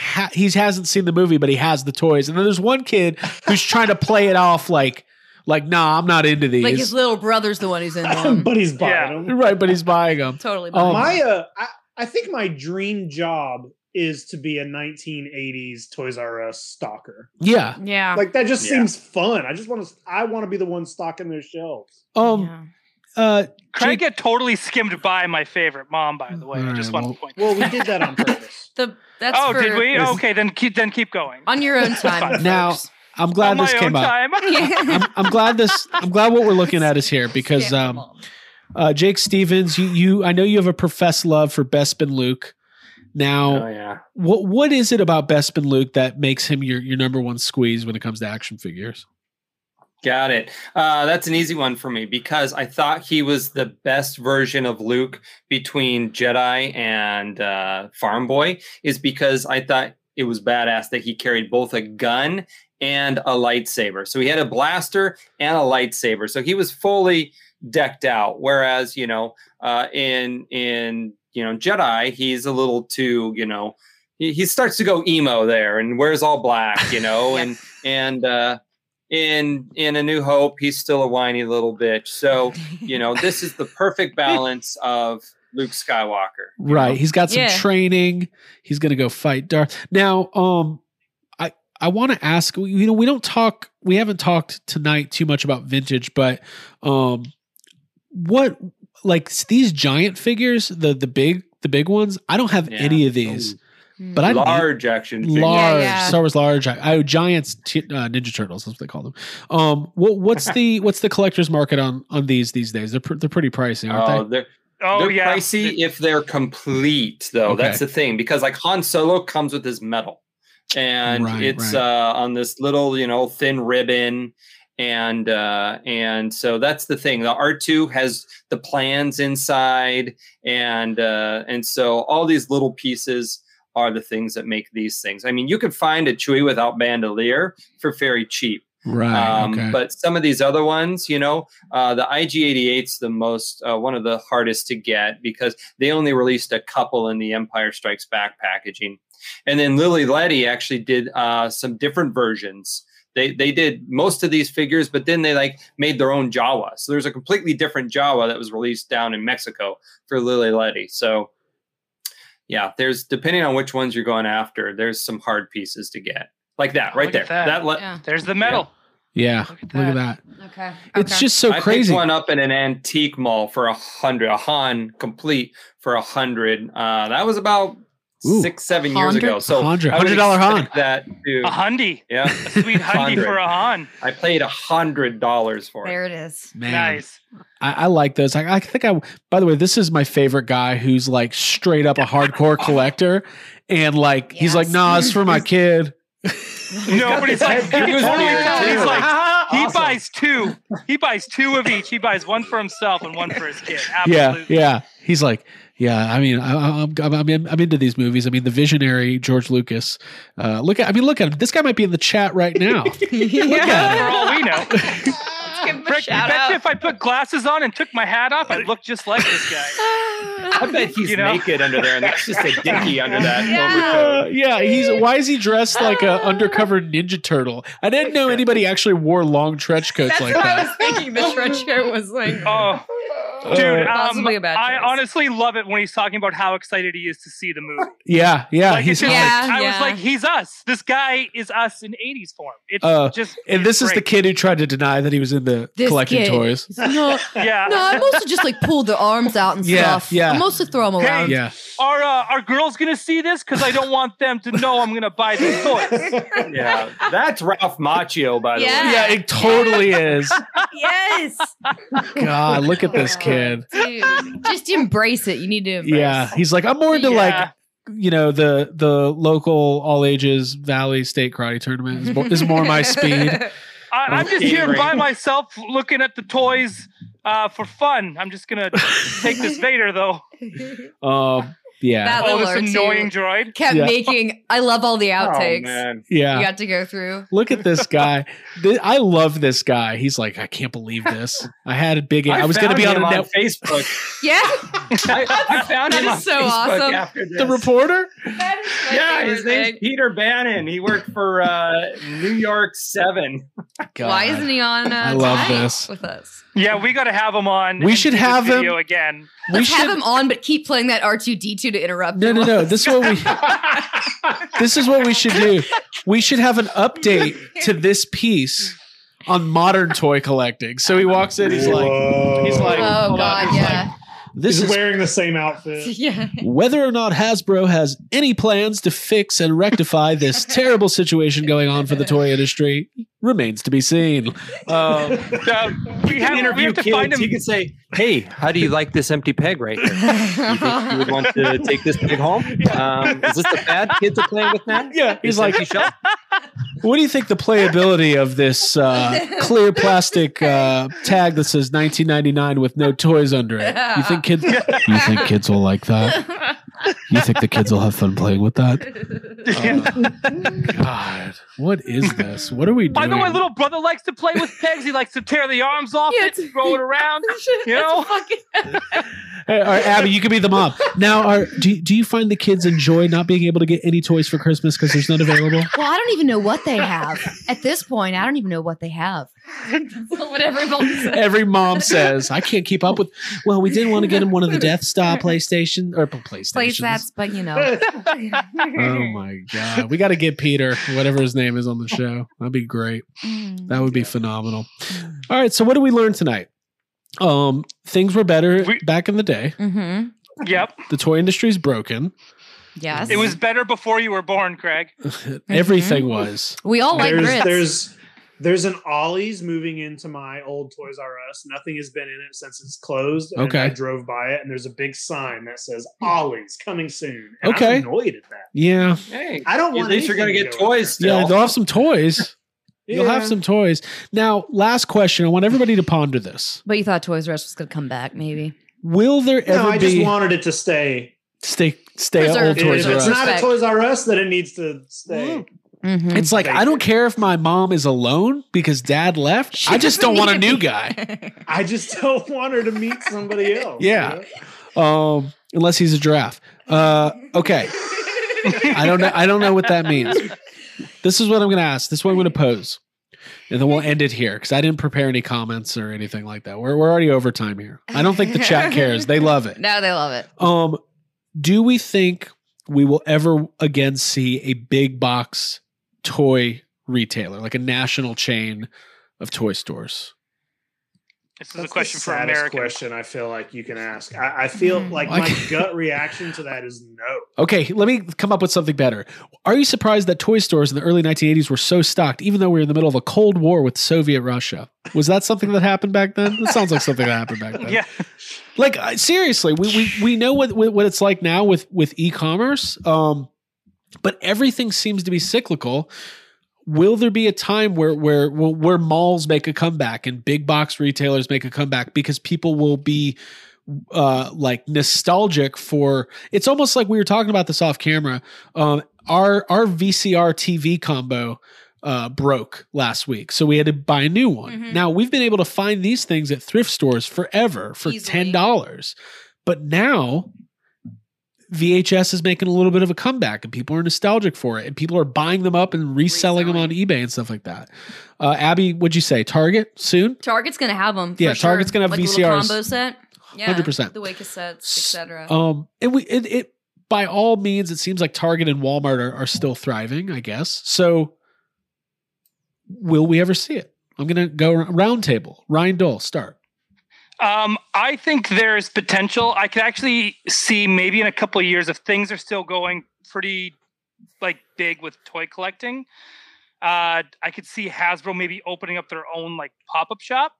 Ha- he hasn't seen the movie, but he has the toys, and then there's one kid who's trying to play it off like, like, nah, I'm not into these. Like his little brother's the one who's in <laughs> them. but he's buying Yeah. them. right, but he's buying them. totally. Um, my uh, I, I think my dream job is to be a 1980s Toys R Us stalker. Yeah. yeah. Like that just Yeah. seems fun. I just want to. I want to be the one stocking their shelves. Um. Yeah. Uh. Craig Jake- get totally skimmed by my favorite mom. By the way, I just right, want well- to point. Well, we did that on <laughs> purpose. The that's oh, for, did we? Yes. Okay, then keep then keep going. on your own <laughs> time. Now. I'm glad On my this own came up. time. <laughs> I'm, I'm glad this. I'm glad what we're looking at is here because um, uh, Jake Stevens, you, you, I know you have a professed love for Bespin Luke. Now, oh yeah what what is it about Bespin Luke that makes him your your number one squeeze when it comes to action figures? Got it. Uh, that's an easy one for me because I thought he was the best version of Luke between Jedi and uh, Farm Boy. Is because I thought it was badass that he carried both a gun and a lightsaber. So he had a blaster and a lightsaber. So he was fully decked out. Whereas you know, uh, in in you know Jedi, he's a little too you know he, he starts to go emo there and wears all black, you know, <laughs> and and uh, in in A New Hope, he's still a whiny little bitch. So <laughs> you know, this is the perfect balance of Luke Skywalker. Right. know? He's got some Yeah. training. He's going to go fight Darth. Now, um, I I want to ask. You know, we don't talk. We haven't talked tonight too much about vintage, but um, what like these giant figures, the the big the big ones. I don't have Yeah. any of these, but I large action figures. large yeah. Star Wars large. I, I Giants t- uh, Ninja Turtles. That's what they call them. Um, what what's the <laughs> what's the collector's market on on these these days? They're pr- they're pretty pricey, aren't Oh, they? they're Oh they're yeah. pricey if they're complete, though. Okay. That's the thing because like Han Solo comes with his medal, and Right, it's right. uh, on this little you know thin ribbon, and uh, and so that's the thing. The R two has the plans inside, and uh, and so all these little pieces are the things that make these things. I mean, you could find a Chewie without bandolier for very cheap. Right. Um, okay. But some of these other ones, you know, uh, the IG88's the most uh, one of the hardest to get because they only released a couple in the Empire Strikes Back packaging, and then Lili Ledy actually did uh, some different versions. They they did most of these figures, but then they like made their own Jawa. So there's a completely different Jawa that was released down in Mexico for Lili Ledy. So yeah, there's depending on which ones you're going after, there's some hard pieces to get like that right there. that. That, le- Yeah. There's the medal. yeah. Look Look at at that. that. Okay. It's okay. just so I crazy. picked one up in an antique mall for a hundred, a Han complete for a hundred. Uh, that was about Ooh. six, seven years ago. So Hundred- I hundred dollar expect Han. That to, A hundy. yeah, A sweet hundy for a Han. I paid a hundred dollars for it. there it is. Man, Nice. I, I like those. I, I think I. By the way, this is my favorite guy who's like straight up a hardcore <laughs> collector, and like he's like, Yes. "Nah, it's for my <laughs> kid." No, but he's like, you can He's totally tell. too. He's like, <laughs> he Awesome. buys two. He buys two of each. He buys one for himself and one for his kid. Yeah, yeah. He's like, yeah. I mean, I, I- I'm, I'm, I'm, in, I'm into these movies. I mean, the visionary George Lucas. Uh, look at. I mean, look at him. This guy might be in the chat right <laughs> now. yeah. For all we know. <laughs> Let's give him a Frick, shout bet you out. if I put glasses on and took my hat off, I'd look just like this guy. <laughs> I bet he's You know? naked under there, and that's just a dickie under that Yeah. Uh, yeah, he's why is he dressed like a undercover Ninja Turtle? I didn't know anybody actually wore long trench coats That's like what I was thinking. The trench coat was like, Oh, dude, um, a bad I choice. honestly love it when he's talking about how excited he is to see the movie. yeah, yeah, like, he's just, Yeah, I was like, he's us. This guy is us in '80s form. It's Uh, just, and it's this is the kid who tried to deny that he was in the This collecting kid. toys. no, <laughs> Yeah. no, I mostly just like pull the arms out and Yeah, stuff. yeah. I mostly throw them Hey, around. Yeah, Are uh, are girls gonna see this? Because I don't want them to know I'm gonna buy these <laughs> toys. Yeah, that's Ralph Macchio, by the Yeah. way. yeah, it totally <laughs> is. yes, God, look at this kid. <laughs> dude. Just embrace it. You need to. Embrace. Yeah, he's like, I'm more into Yeah. like you know the the local all ages Valley State Karate Tournament is more, is more my speed. <laughs> I, I'm just here Angry. by myself, looking at the toys uh, for fun. I'm just gonna take this <laughs> Vader though. Um, yeah, That Oh, little this R2 annoying droid. kept Yeah. making. I love all the Oh, outtakes man. yeah. you got to go through. Look at this <laughs> guy. Th- I love this guy. He's like, I can't believe this. I had a big. I, was going to be on him a net. Facebook. <laughs> Yeah, <laughs> I, I found That him is on so Facebook awesome. The reporter. that is my Yeah, favorite his name's thing. Peter Bannon. He worked for uh, New York Seven. God. Why isn't he on? Uh, I love this. with us. Yeah, we got to have him on. We should do this have him- again. We Let's have should. him on, but keep playing that R two D two to interrupt. No, no, no. This is what we. <laughs> This is what we should do. We should have an update to this piece on modern toy collecting. So he walks in. He's like, he's like, Oh hold on, God, he's yeah, like, this He's is wearing the same outfit. <laughs> yeah. whether or not Hasbro has any plans to fix and rectify this <laughs> terrible situation going on for the toy industry remains to be seen. Um, <laughs> Uh, we have, can we interview have to kids. find him. He could say, "Hey, how do you like this empty peg right here? You think you would want to <laughs> take this peg home? Um, is this the pad kids are playing with now? yeah, he's This like, what do you think the playability of this uh, clear plastic uh, tag that says 1999 with no toys under it? You think kids? You think kids will like that? <laughs> You think the kids will have fun playing with that? Uh, God, what is this? What are we doing? I know my little brother likes to play with pegs. He likes to tear the arms off Yeah, it, throw it around. <laughs> You know, Hey, all right, Abby, you can be the mom. Now, are, do, you- do you find the kids enjoy not being able to get any toys for Christmas because there's none available? Well, I don't even know what they have at this point. I don't even know what they have. <laughs> That's what everyone says. Every mom says, I can't keep up with. <laughs> Well, we didn't want to get him one of the Death Star <laughs> PlayStation or PlayStation. Plays that's, but you know. Oh my God. We got to get Peter, whatever his name is on the show. That'd be great. Mm. That would be phenomenal. All right. So, what did we learn tonight? Um, things were better We- back in the day. Mm-hmm. yep. The toy industry's broken. Yes. It was better before you were born, Craig. Everything was. We all like there's grits. there's there's an Ollie's moving into my old Toys R Us. Nothing has been in it since it's closed. and Okay. I drove by it, and there's a big sign that says hmm. Ollie's coming soon. And Okay. I'm annoyed at that. Yeah. Hey, I don't at want least you're going to anything get go toys there. Yeah. still. They'll have some toys. <laughs> You'll have some toys. Now, last question. I want everybody to ponder this. but you thought Toys R Us was going to come back, maybe. Will there ever? No, ever I just be wanted it to stay. stay stay at old If Toys If it's not a Toys R Us, then it needs to stay. Mm. Mm-hmm. It's like I don't care if my mom is alone because dad left. I just don't want a new guy. <laughs> I just don't want her to meet somebody <laughs> else. Yeah. you? Um, unless he's a giraffe. Uh, okay. I don't know. I don't know what that means. This is what I'm going to ask. This is what I'm going to pose, and then we'll end it here because I didn't prepare any comments or anything like that. We're we're already over time here. I don't think the chat <laughs> cares. They love it. No, they love it. Um, do we think we will ever again see a big box toy retailer, like a national chain of toy stores? This is That's a question the for saddest Americans. question I feel like you can ask. I, I feel Mm. like Like- my gut reaction to that is no. Okay, let me come up with something better. Are you surprised that toy stores in the early 1980s were so stocked, even though we were in the middle of a Cold War with Soviet Russia? Was that something that happened back then? That sounds like something that happened back <laughs> then. Yeah. Like seriously, we we we know what what what it's like now with with e-commerce. Um, but everything seems to be cyclical. Will there be a time where where where malls make a comeback and big box retailers make a comeback because people will be uh like nostalgic for it's almost like we were talking about this off camera um our our VCR TV combo uh broke last week so we had to buy a new one Mhm. now we've been able to find these things at thrift stores forever for Easily. $10 but now VHS is making a little bit of a comeback and people are nostalgic for it and people are buying them up and reselling them on eBay and stuff like that. Uh, Abby, what'd you say? Target soon? Target's going to have them. Yeah, Target's gonna have like VCRs. combo set. Yeah, 100%. The way cassettes, etc. Um, and we it, it by all means, it seems like Target and Walmart are, are still thriving, I guess. So, will we ever see it? I'm gonna go r- round table. Ryan Dole, start. Um, I think there's potential. I could actually see maybe in a couple of years if things are still going pretty like big with toy collecting. Uh, I could see Hasbro maybe opening up their own like pop up shop,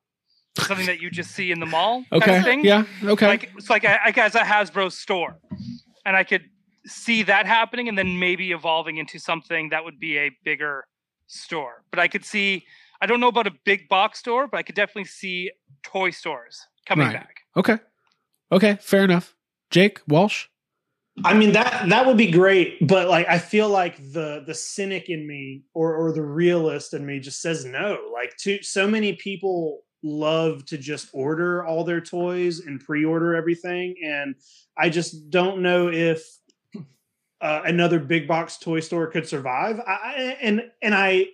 something that you just see in the mall. kind of thing. yeah, okay. Like it's like like as a Hasbro store, and I could see that happening, and then maybe evolving into something that would be a bigger store. But I could see. I don't know about a big box store, but I could definitely see toy stores coming Right. back. Okay, okay, fair enough. Jake Walsh. I mean that that would be great, but like I feel like the the cynic in me or or the realist in me just says no. Like to so many people love to just order all their toys and pre-order everything and I just don't know if uh, another big box toy store could survive. I, I, and and I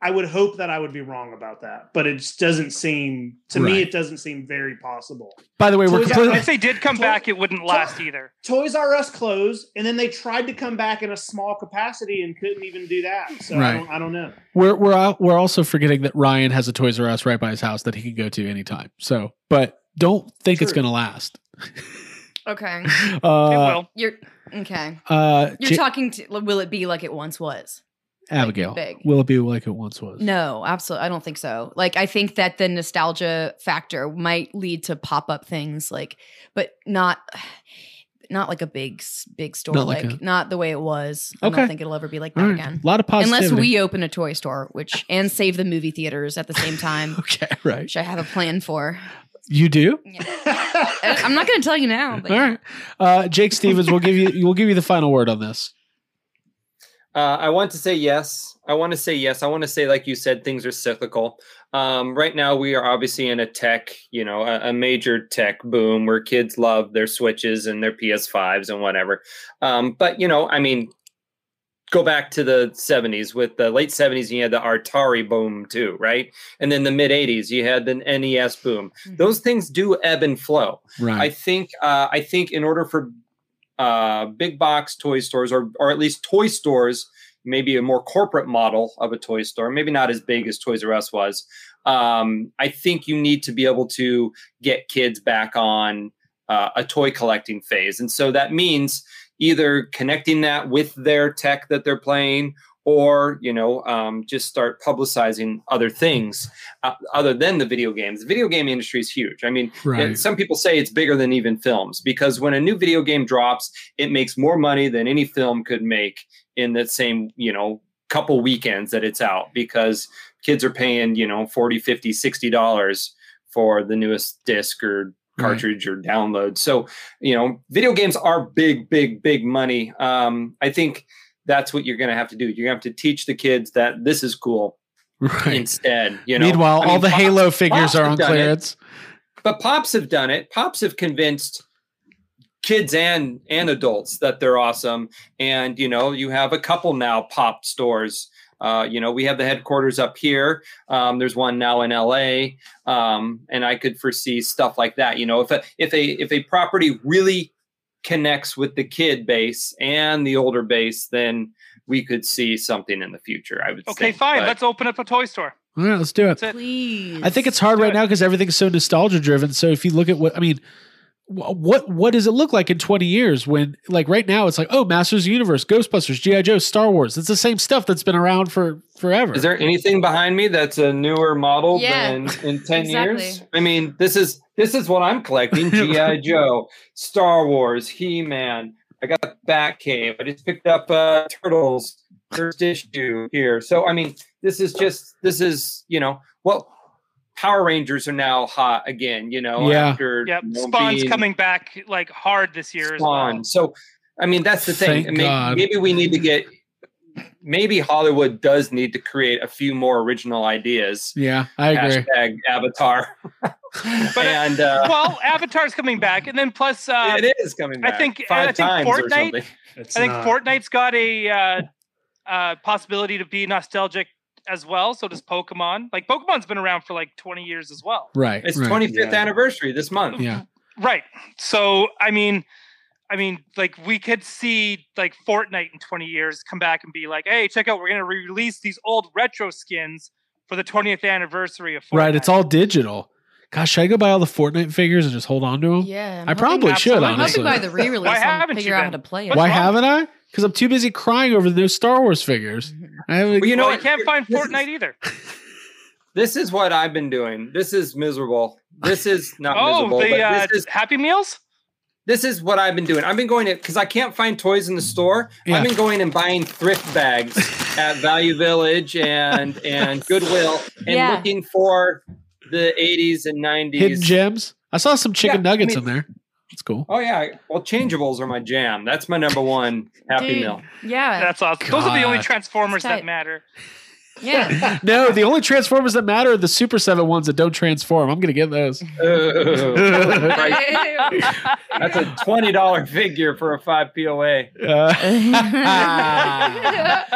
I would hope that I would be wrong about that, but it just doesn't seem to Right. me it doesn't seem very possible. By the way, we're completely. If they did come Toy- back, it wouldn't last either. Toys R Us closed, and then they tried to come back in a small capacity and couldn't even do that. So Right. I, don't, I don't know. We're we're out, we're also forgetting that Ryan has a Toys R Us right by his house that he can go to anytime. So, but don't think it's going to last. <laughs> okay. it Uh, will. You're okay. uh, You're Ja- talking to will it be like it once was? Abigail. big. Will it be like it once was? No, absolutely. I don't think so. Like, I think that the nostalgia factor might lead to pop up things, like, but not, <sighs> not like a big, big store, Not like like, a- not the way it was. Okay. I don't think it'll ever be like that All right. again. A lot of positivity. Unless we open a toy store, which and save the movie theaters at the same <laughs> time, Okay, right. which I have a plan for. You do? Yeah. I'm not going to tell you now. But All right, uh, Jake Stevens, we'll give you we'll give you the final word on this. Uh, I want to say yes. I want to say yes. I want to say, like you said, things are cyclical. Um, right now, we are obviously in a tech, you know, a, a major tech boom where kids love their Switches and their PS5s and whatever. Um, but you know, I mean, go back to the 70s with the late 70s you had the atari boom too right and then the mid 80s you had the nes boom those things do ebb and flow Right. i think uh, i think in order for uh, big box toy stores or or at least toy stores maybe a more corporate model of a toy store maybe not as big as toys r us was. Um, i think you need to be able to get kids back on uh, a toy collecting phase. And so that means either connecting that with their tech that they're playing or you know um, just start publicizing other things uh, other than the video games the video game industry is huge i mean Right. some people say it's bigger than even films because when a new video game drops it makes more money than any film could make in that same you know couple weekends that it's out because kids are paying you know 40 50 60 dollars for the newest disc or Right. cartridge or download so you know video games are big big big money um i think that's what you're going to have to do. You're going to have to teach the kids that this is cool Right. instead you know? Meanwhile, I all the Pops- Halo figures Pops are on done it, clearance. but pops have done it. Pops have convinced kids and and adults that they're awesome. And you know you have a couple now pop stores. Uh, you know we have the headquarters up here. Um, there's one now in la um, and i could foresee stuff like that you know? If a if a if a property really connects with the kid base and the older base then we could see something in the future i would Okay, think. fine. But- Let's open up a toy store. All right, let's do it. That's it. please. I think it's hard do right it. now because everything's so nostalgia driven. So if you look at what I mean, what what does it look like in 20 years when like right now it's like oh Masters of the Universe, Ghostbusters, GI Joe, Star Wars. It's the same stuff that's been around for forever. Is there anything behind me that's a newer model Yeah, than in 10 <laughs> years? I mean, this is this is what I'm collecting. G.I. <laughs> Joe, Star Wars, He-Man. I got Batcave. I just picked up uh Turtles first issue here. So I mean, this is just this is, you know, well Power Rangers are now hot again, you know, Yeah. after Yep. Spawn's being coming back like hard this year as Spawn. well. So I mean, that's the thing. Thank May- God. Maybe we need to get maybe Hollywood does need to create a few more original ideas yeah, I agree. hashtag avatar <laughs> <laughs> But, uh, and uh, well, Avatar's coming back, and then plus, uh, it is coming I think- five I think times or Fortnite- I think not. Fortnite's got a uh, uh, possibility to be nostalgic as well. So does Pokemon. Like Pokemon's been around for like 20 years as well. Right. it's right. 25th Yeah. anniversary this month Yeah. Right. So I mean, I mean, like we could see like Fortnite in 20 years come back and be like, hey, check out, we're gonna release these old retro skins for the 20th anniversary of Fortnite. Right. It's all digital. Gosh, should I go buy all the Fortnite figures and just hold on to them? Yeah, I'm I probably should, Absolutely. I'm hoping honestly. by the re-release, Why I'll haven't figure you out how to play it. Why haven't I? Because I'm too busy crying over the new Star Wars figures. I haven't. well, you know well, what can't find <laughs> This is- Fortnite either. <laughs> this is what i've been doing this is miserable this is not Oh, miserable the but uh, this is Happy Meals. this is what I've been doing. I've been going to because I can't find toys in the store. Yeah. I've been going and buying thrift bags <laughs> at Value Village and and Goodwill and Yeah. looking for the 80s and 90s. hidden gems. I saw some chicken Yeah, I nuggets mean- in there. It's cool. Oh yeah, well changeables are my jam. That's my number one Happy Dude, Meal. Yeah, That's awesome. Those are the only Transformers that matter. Yeah. <laughs> No, the only Transformers that matter are the Super 7 ones that don't transform. I'm going to get those. <laughs> Ugh. That's a twenty dollar figure for a five POA. Uh,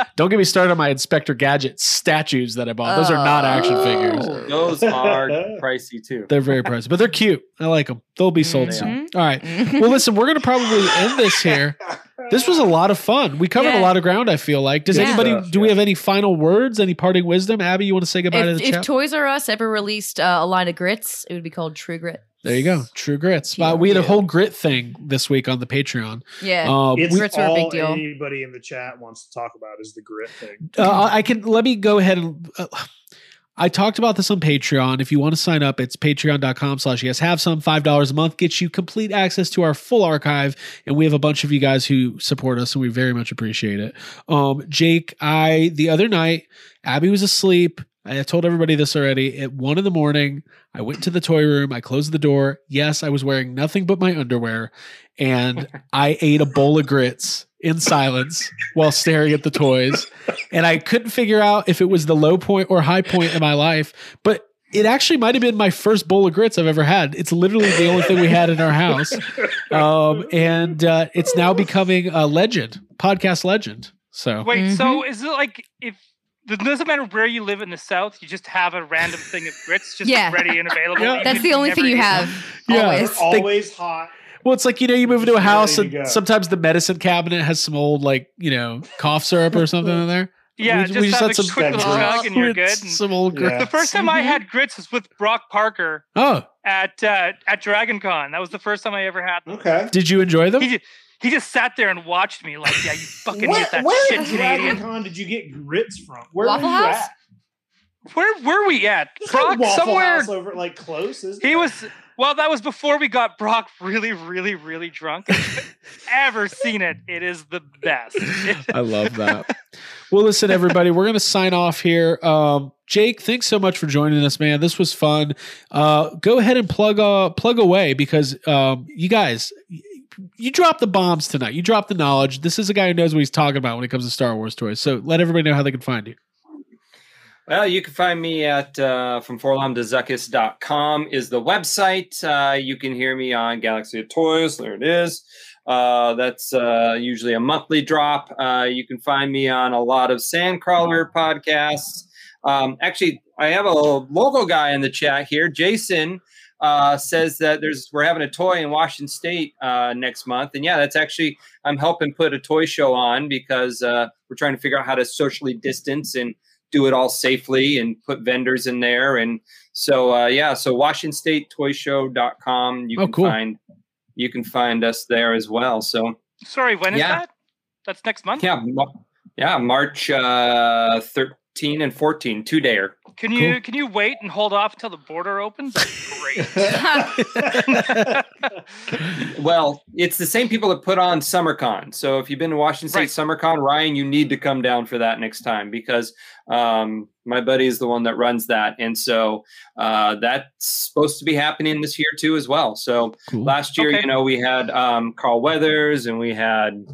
<laughs> don't get me started on my Inspector Gadget statues that I bought. Those are not action Oh. figures. Those are pricey too. They're very pricey, but they're cute. I like them. They'll be sold Mhm. soon. All right. Well, listen, we're going to probably end this here. This was a lot of fun. We covered a lot of ground, I feel like. Does Yeah. anybody, Stuff, do we have any final words, any parting wisdom? Abby, you want to say goodbye to if, the if chat? Toys R Us ever released uh, a line of grits, it would be called True Grit. there you go. True grits. Uh, Yeah. we had a whole grit thing this week on the Patreon. Yeah. Um, It's we- Grits are a big all deal. anybody in the chat wants to talk about is the grit thing. uh, I can let me go ahead and uh, I talked about this on Patreon. If you want to sign up, it's patreon.com slash yes have some. Five dollars a month gets you complete access to our full archive. And we have a bunch of you guys who support us, and we very much appreciate it. Um, Jake, I the other night, Abby was asleep. I told everybody this already. At one in the morning, I went to the toy room. I closed the door. Yes, I was wearing nothing but my underwear, and <laughs> I ate a bowl of grits in silence while staring at the toys. And I couldn't figure out if it was the low point or high point in my life, but it actually might have been my first bowl of grits I've ever had. It's literally the only thing we had in our house, um, and uh, it's now becoming a legend, podcast legend. So Wait, so is it like if it doesn't matter where you live in the South, you just have a random thing of grits just Yeah. ready and available? <laughs> Yeah. That's the only thing you eat them? have. Yeah. Always. They're always hot. Well, it's like you know, you move into a house and go. sometimes the medicine cabinet has some old like you know cough syrup or something in there. Yeah, We- just we just have had a some quick little grits. chug and you're good. And Some old Yeah. grits. the first time I had grits was with Brock Parker Oh, at uh, at Dragon Con. That was the first time I ever had them. Okay. did you enjoy them? He just, he just sat there and watched me like, yeah, you <laughs> fucking Where, get that where shit at Dragon Canadian. Con did you get grits from? Where Waffle were you House? at? Where were we at? There's Brock Waffle somewhere. House over like close. Isn't He there? was well. That was before we got Brock really, really, really drunk. <laughs> Ever seen it? It is the best. I love that. well, listen, everybody, we're going to sign off here. Um, Jake, thanks so much for joining us, man. This was fun. Uh, go ahead and plug uh, plug away because um, you guys, you dropped the bombs tonight. You dropped the knowledge. This is a guy who knows what he's talking about when it comes to Star Wars toys. So let everybody know how they can find you. Well, you can find me at uh, from forlomdezuckus.com is the website. Uh, you can hear me on Galaxy of Toys. There it is. Uh, that's uh, usually a monthly drop. Uh, you can find me on a lot of Sandcrawler podcasts. Um, actually, I have a local guy in the chat here. Jason uh, says that there's we're having a toy in Washington State uh, next month, and yeah, that's actually I'm helping put a toy show on because we're trying to figure out how to socially distance and do it all safely and put vendors in there. And so, uh, yeah, so WashingtonStateToyShow.com. You Oh, can cool. find you can find us there as well. So Sorry, when is Yeah. that? That's next month. yeah, yeah, March uh, 13 and 14, two dayer. Can you Cool. can you wait and hold off until the border opens? That's great. <laughs> Well, it's the same people that put on SummerCon. So if you've been to Washington State Right. SummerCon, Ryan, you need to come down for that next time because um, my buddy is the one that runs that, and so uh, that's supposed to be happening this year too as well. So Cool. last year, Okay. you know, we had um, Carl Weathers and we had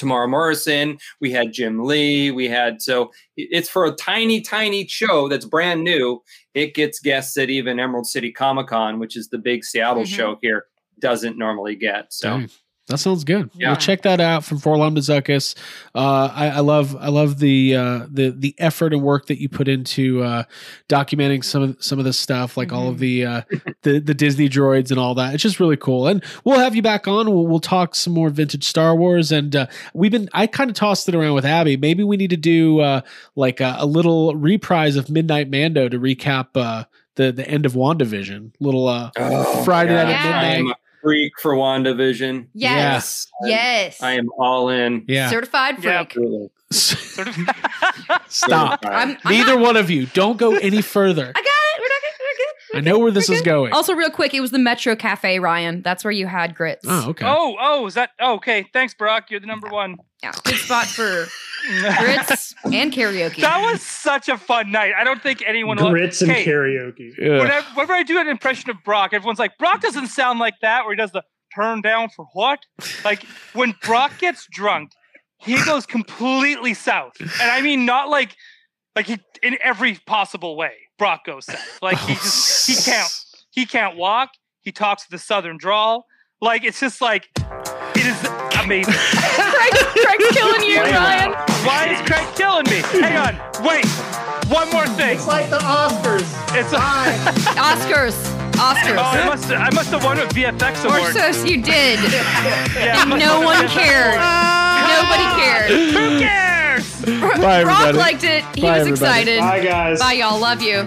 Temuera Morrison, we had Jim Lee, we had so it's for a tiny, tiny show that's brand new. It gets guests that even Emerald City Comic Con, which is the big Seattle Mhm. show here, doesn't normally get. So. That sounds good. Yeah. Well, check that out from Forlom to Zuckus. Uh, I, I love, I love the uh, the the effort and work that you put into uh, documenting some of some of this stuff, like all of the uh, the the Disney droids and all that. It's just really cool. And we'll have you back on. We'll, we'll talk some more vintage Star Wars. And uh, we've been, I kind of tossed it around with Abby. Maybe we need to do uh, like a, a little reprise of Midnight Mando to recap uh, the the end of Wandavision. Little uh, Oh, Friday night God. at midnight. A freak for WandaVision. Yes. Yes. I am all in. yeah. Certified freak. Truly. Sort of. Stop. I'm, I'm Neither not- one of you. Don't go any further. <laughs> I got it. We're not good. We're good. I know where this is going. Also, real quick, it was the Metro Cafe, Ryan. That's where you had grits. Oh, okay. Oh, oh, is that oh, okay? Thanks, Brock. You're the number one. Yeah, good spot for grits and karaoke. That was such a fun night. I don't think anyone grits and Okay, karaoke. Whenever, whenever I do an impression of Brock, everyone's like, Brock doesn't sound like that, where he does the turn down for what? Like when Brock gets drunk, he goes completely south. And I mean not like like he in every possible way. Brock goes south. Like he oh, just he can't he can't walk. He talks with a southern drawl. Like it's just like it is amazing. <laughs> Craig, Craig's killing you, Ryan. Why is Craig killing me? Hang on. Wait. One more thing. It's like the Oscars. It's a, <laughs> Oscars. Oscars. Oh, I must I must have won a VFX or award. so you did. <laughs> Yeah, and no have won a one VFX cared. award. Nobody ah! cared. Who cares? Bye, Brock everybody. liked it. He Bye, was everybody. excited. Bye, guys. Bye, y'all. Love you.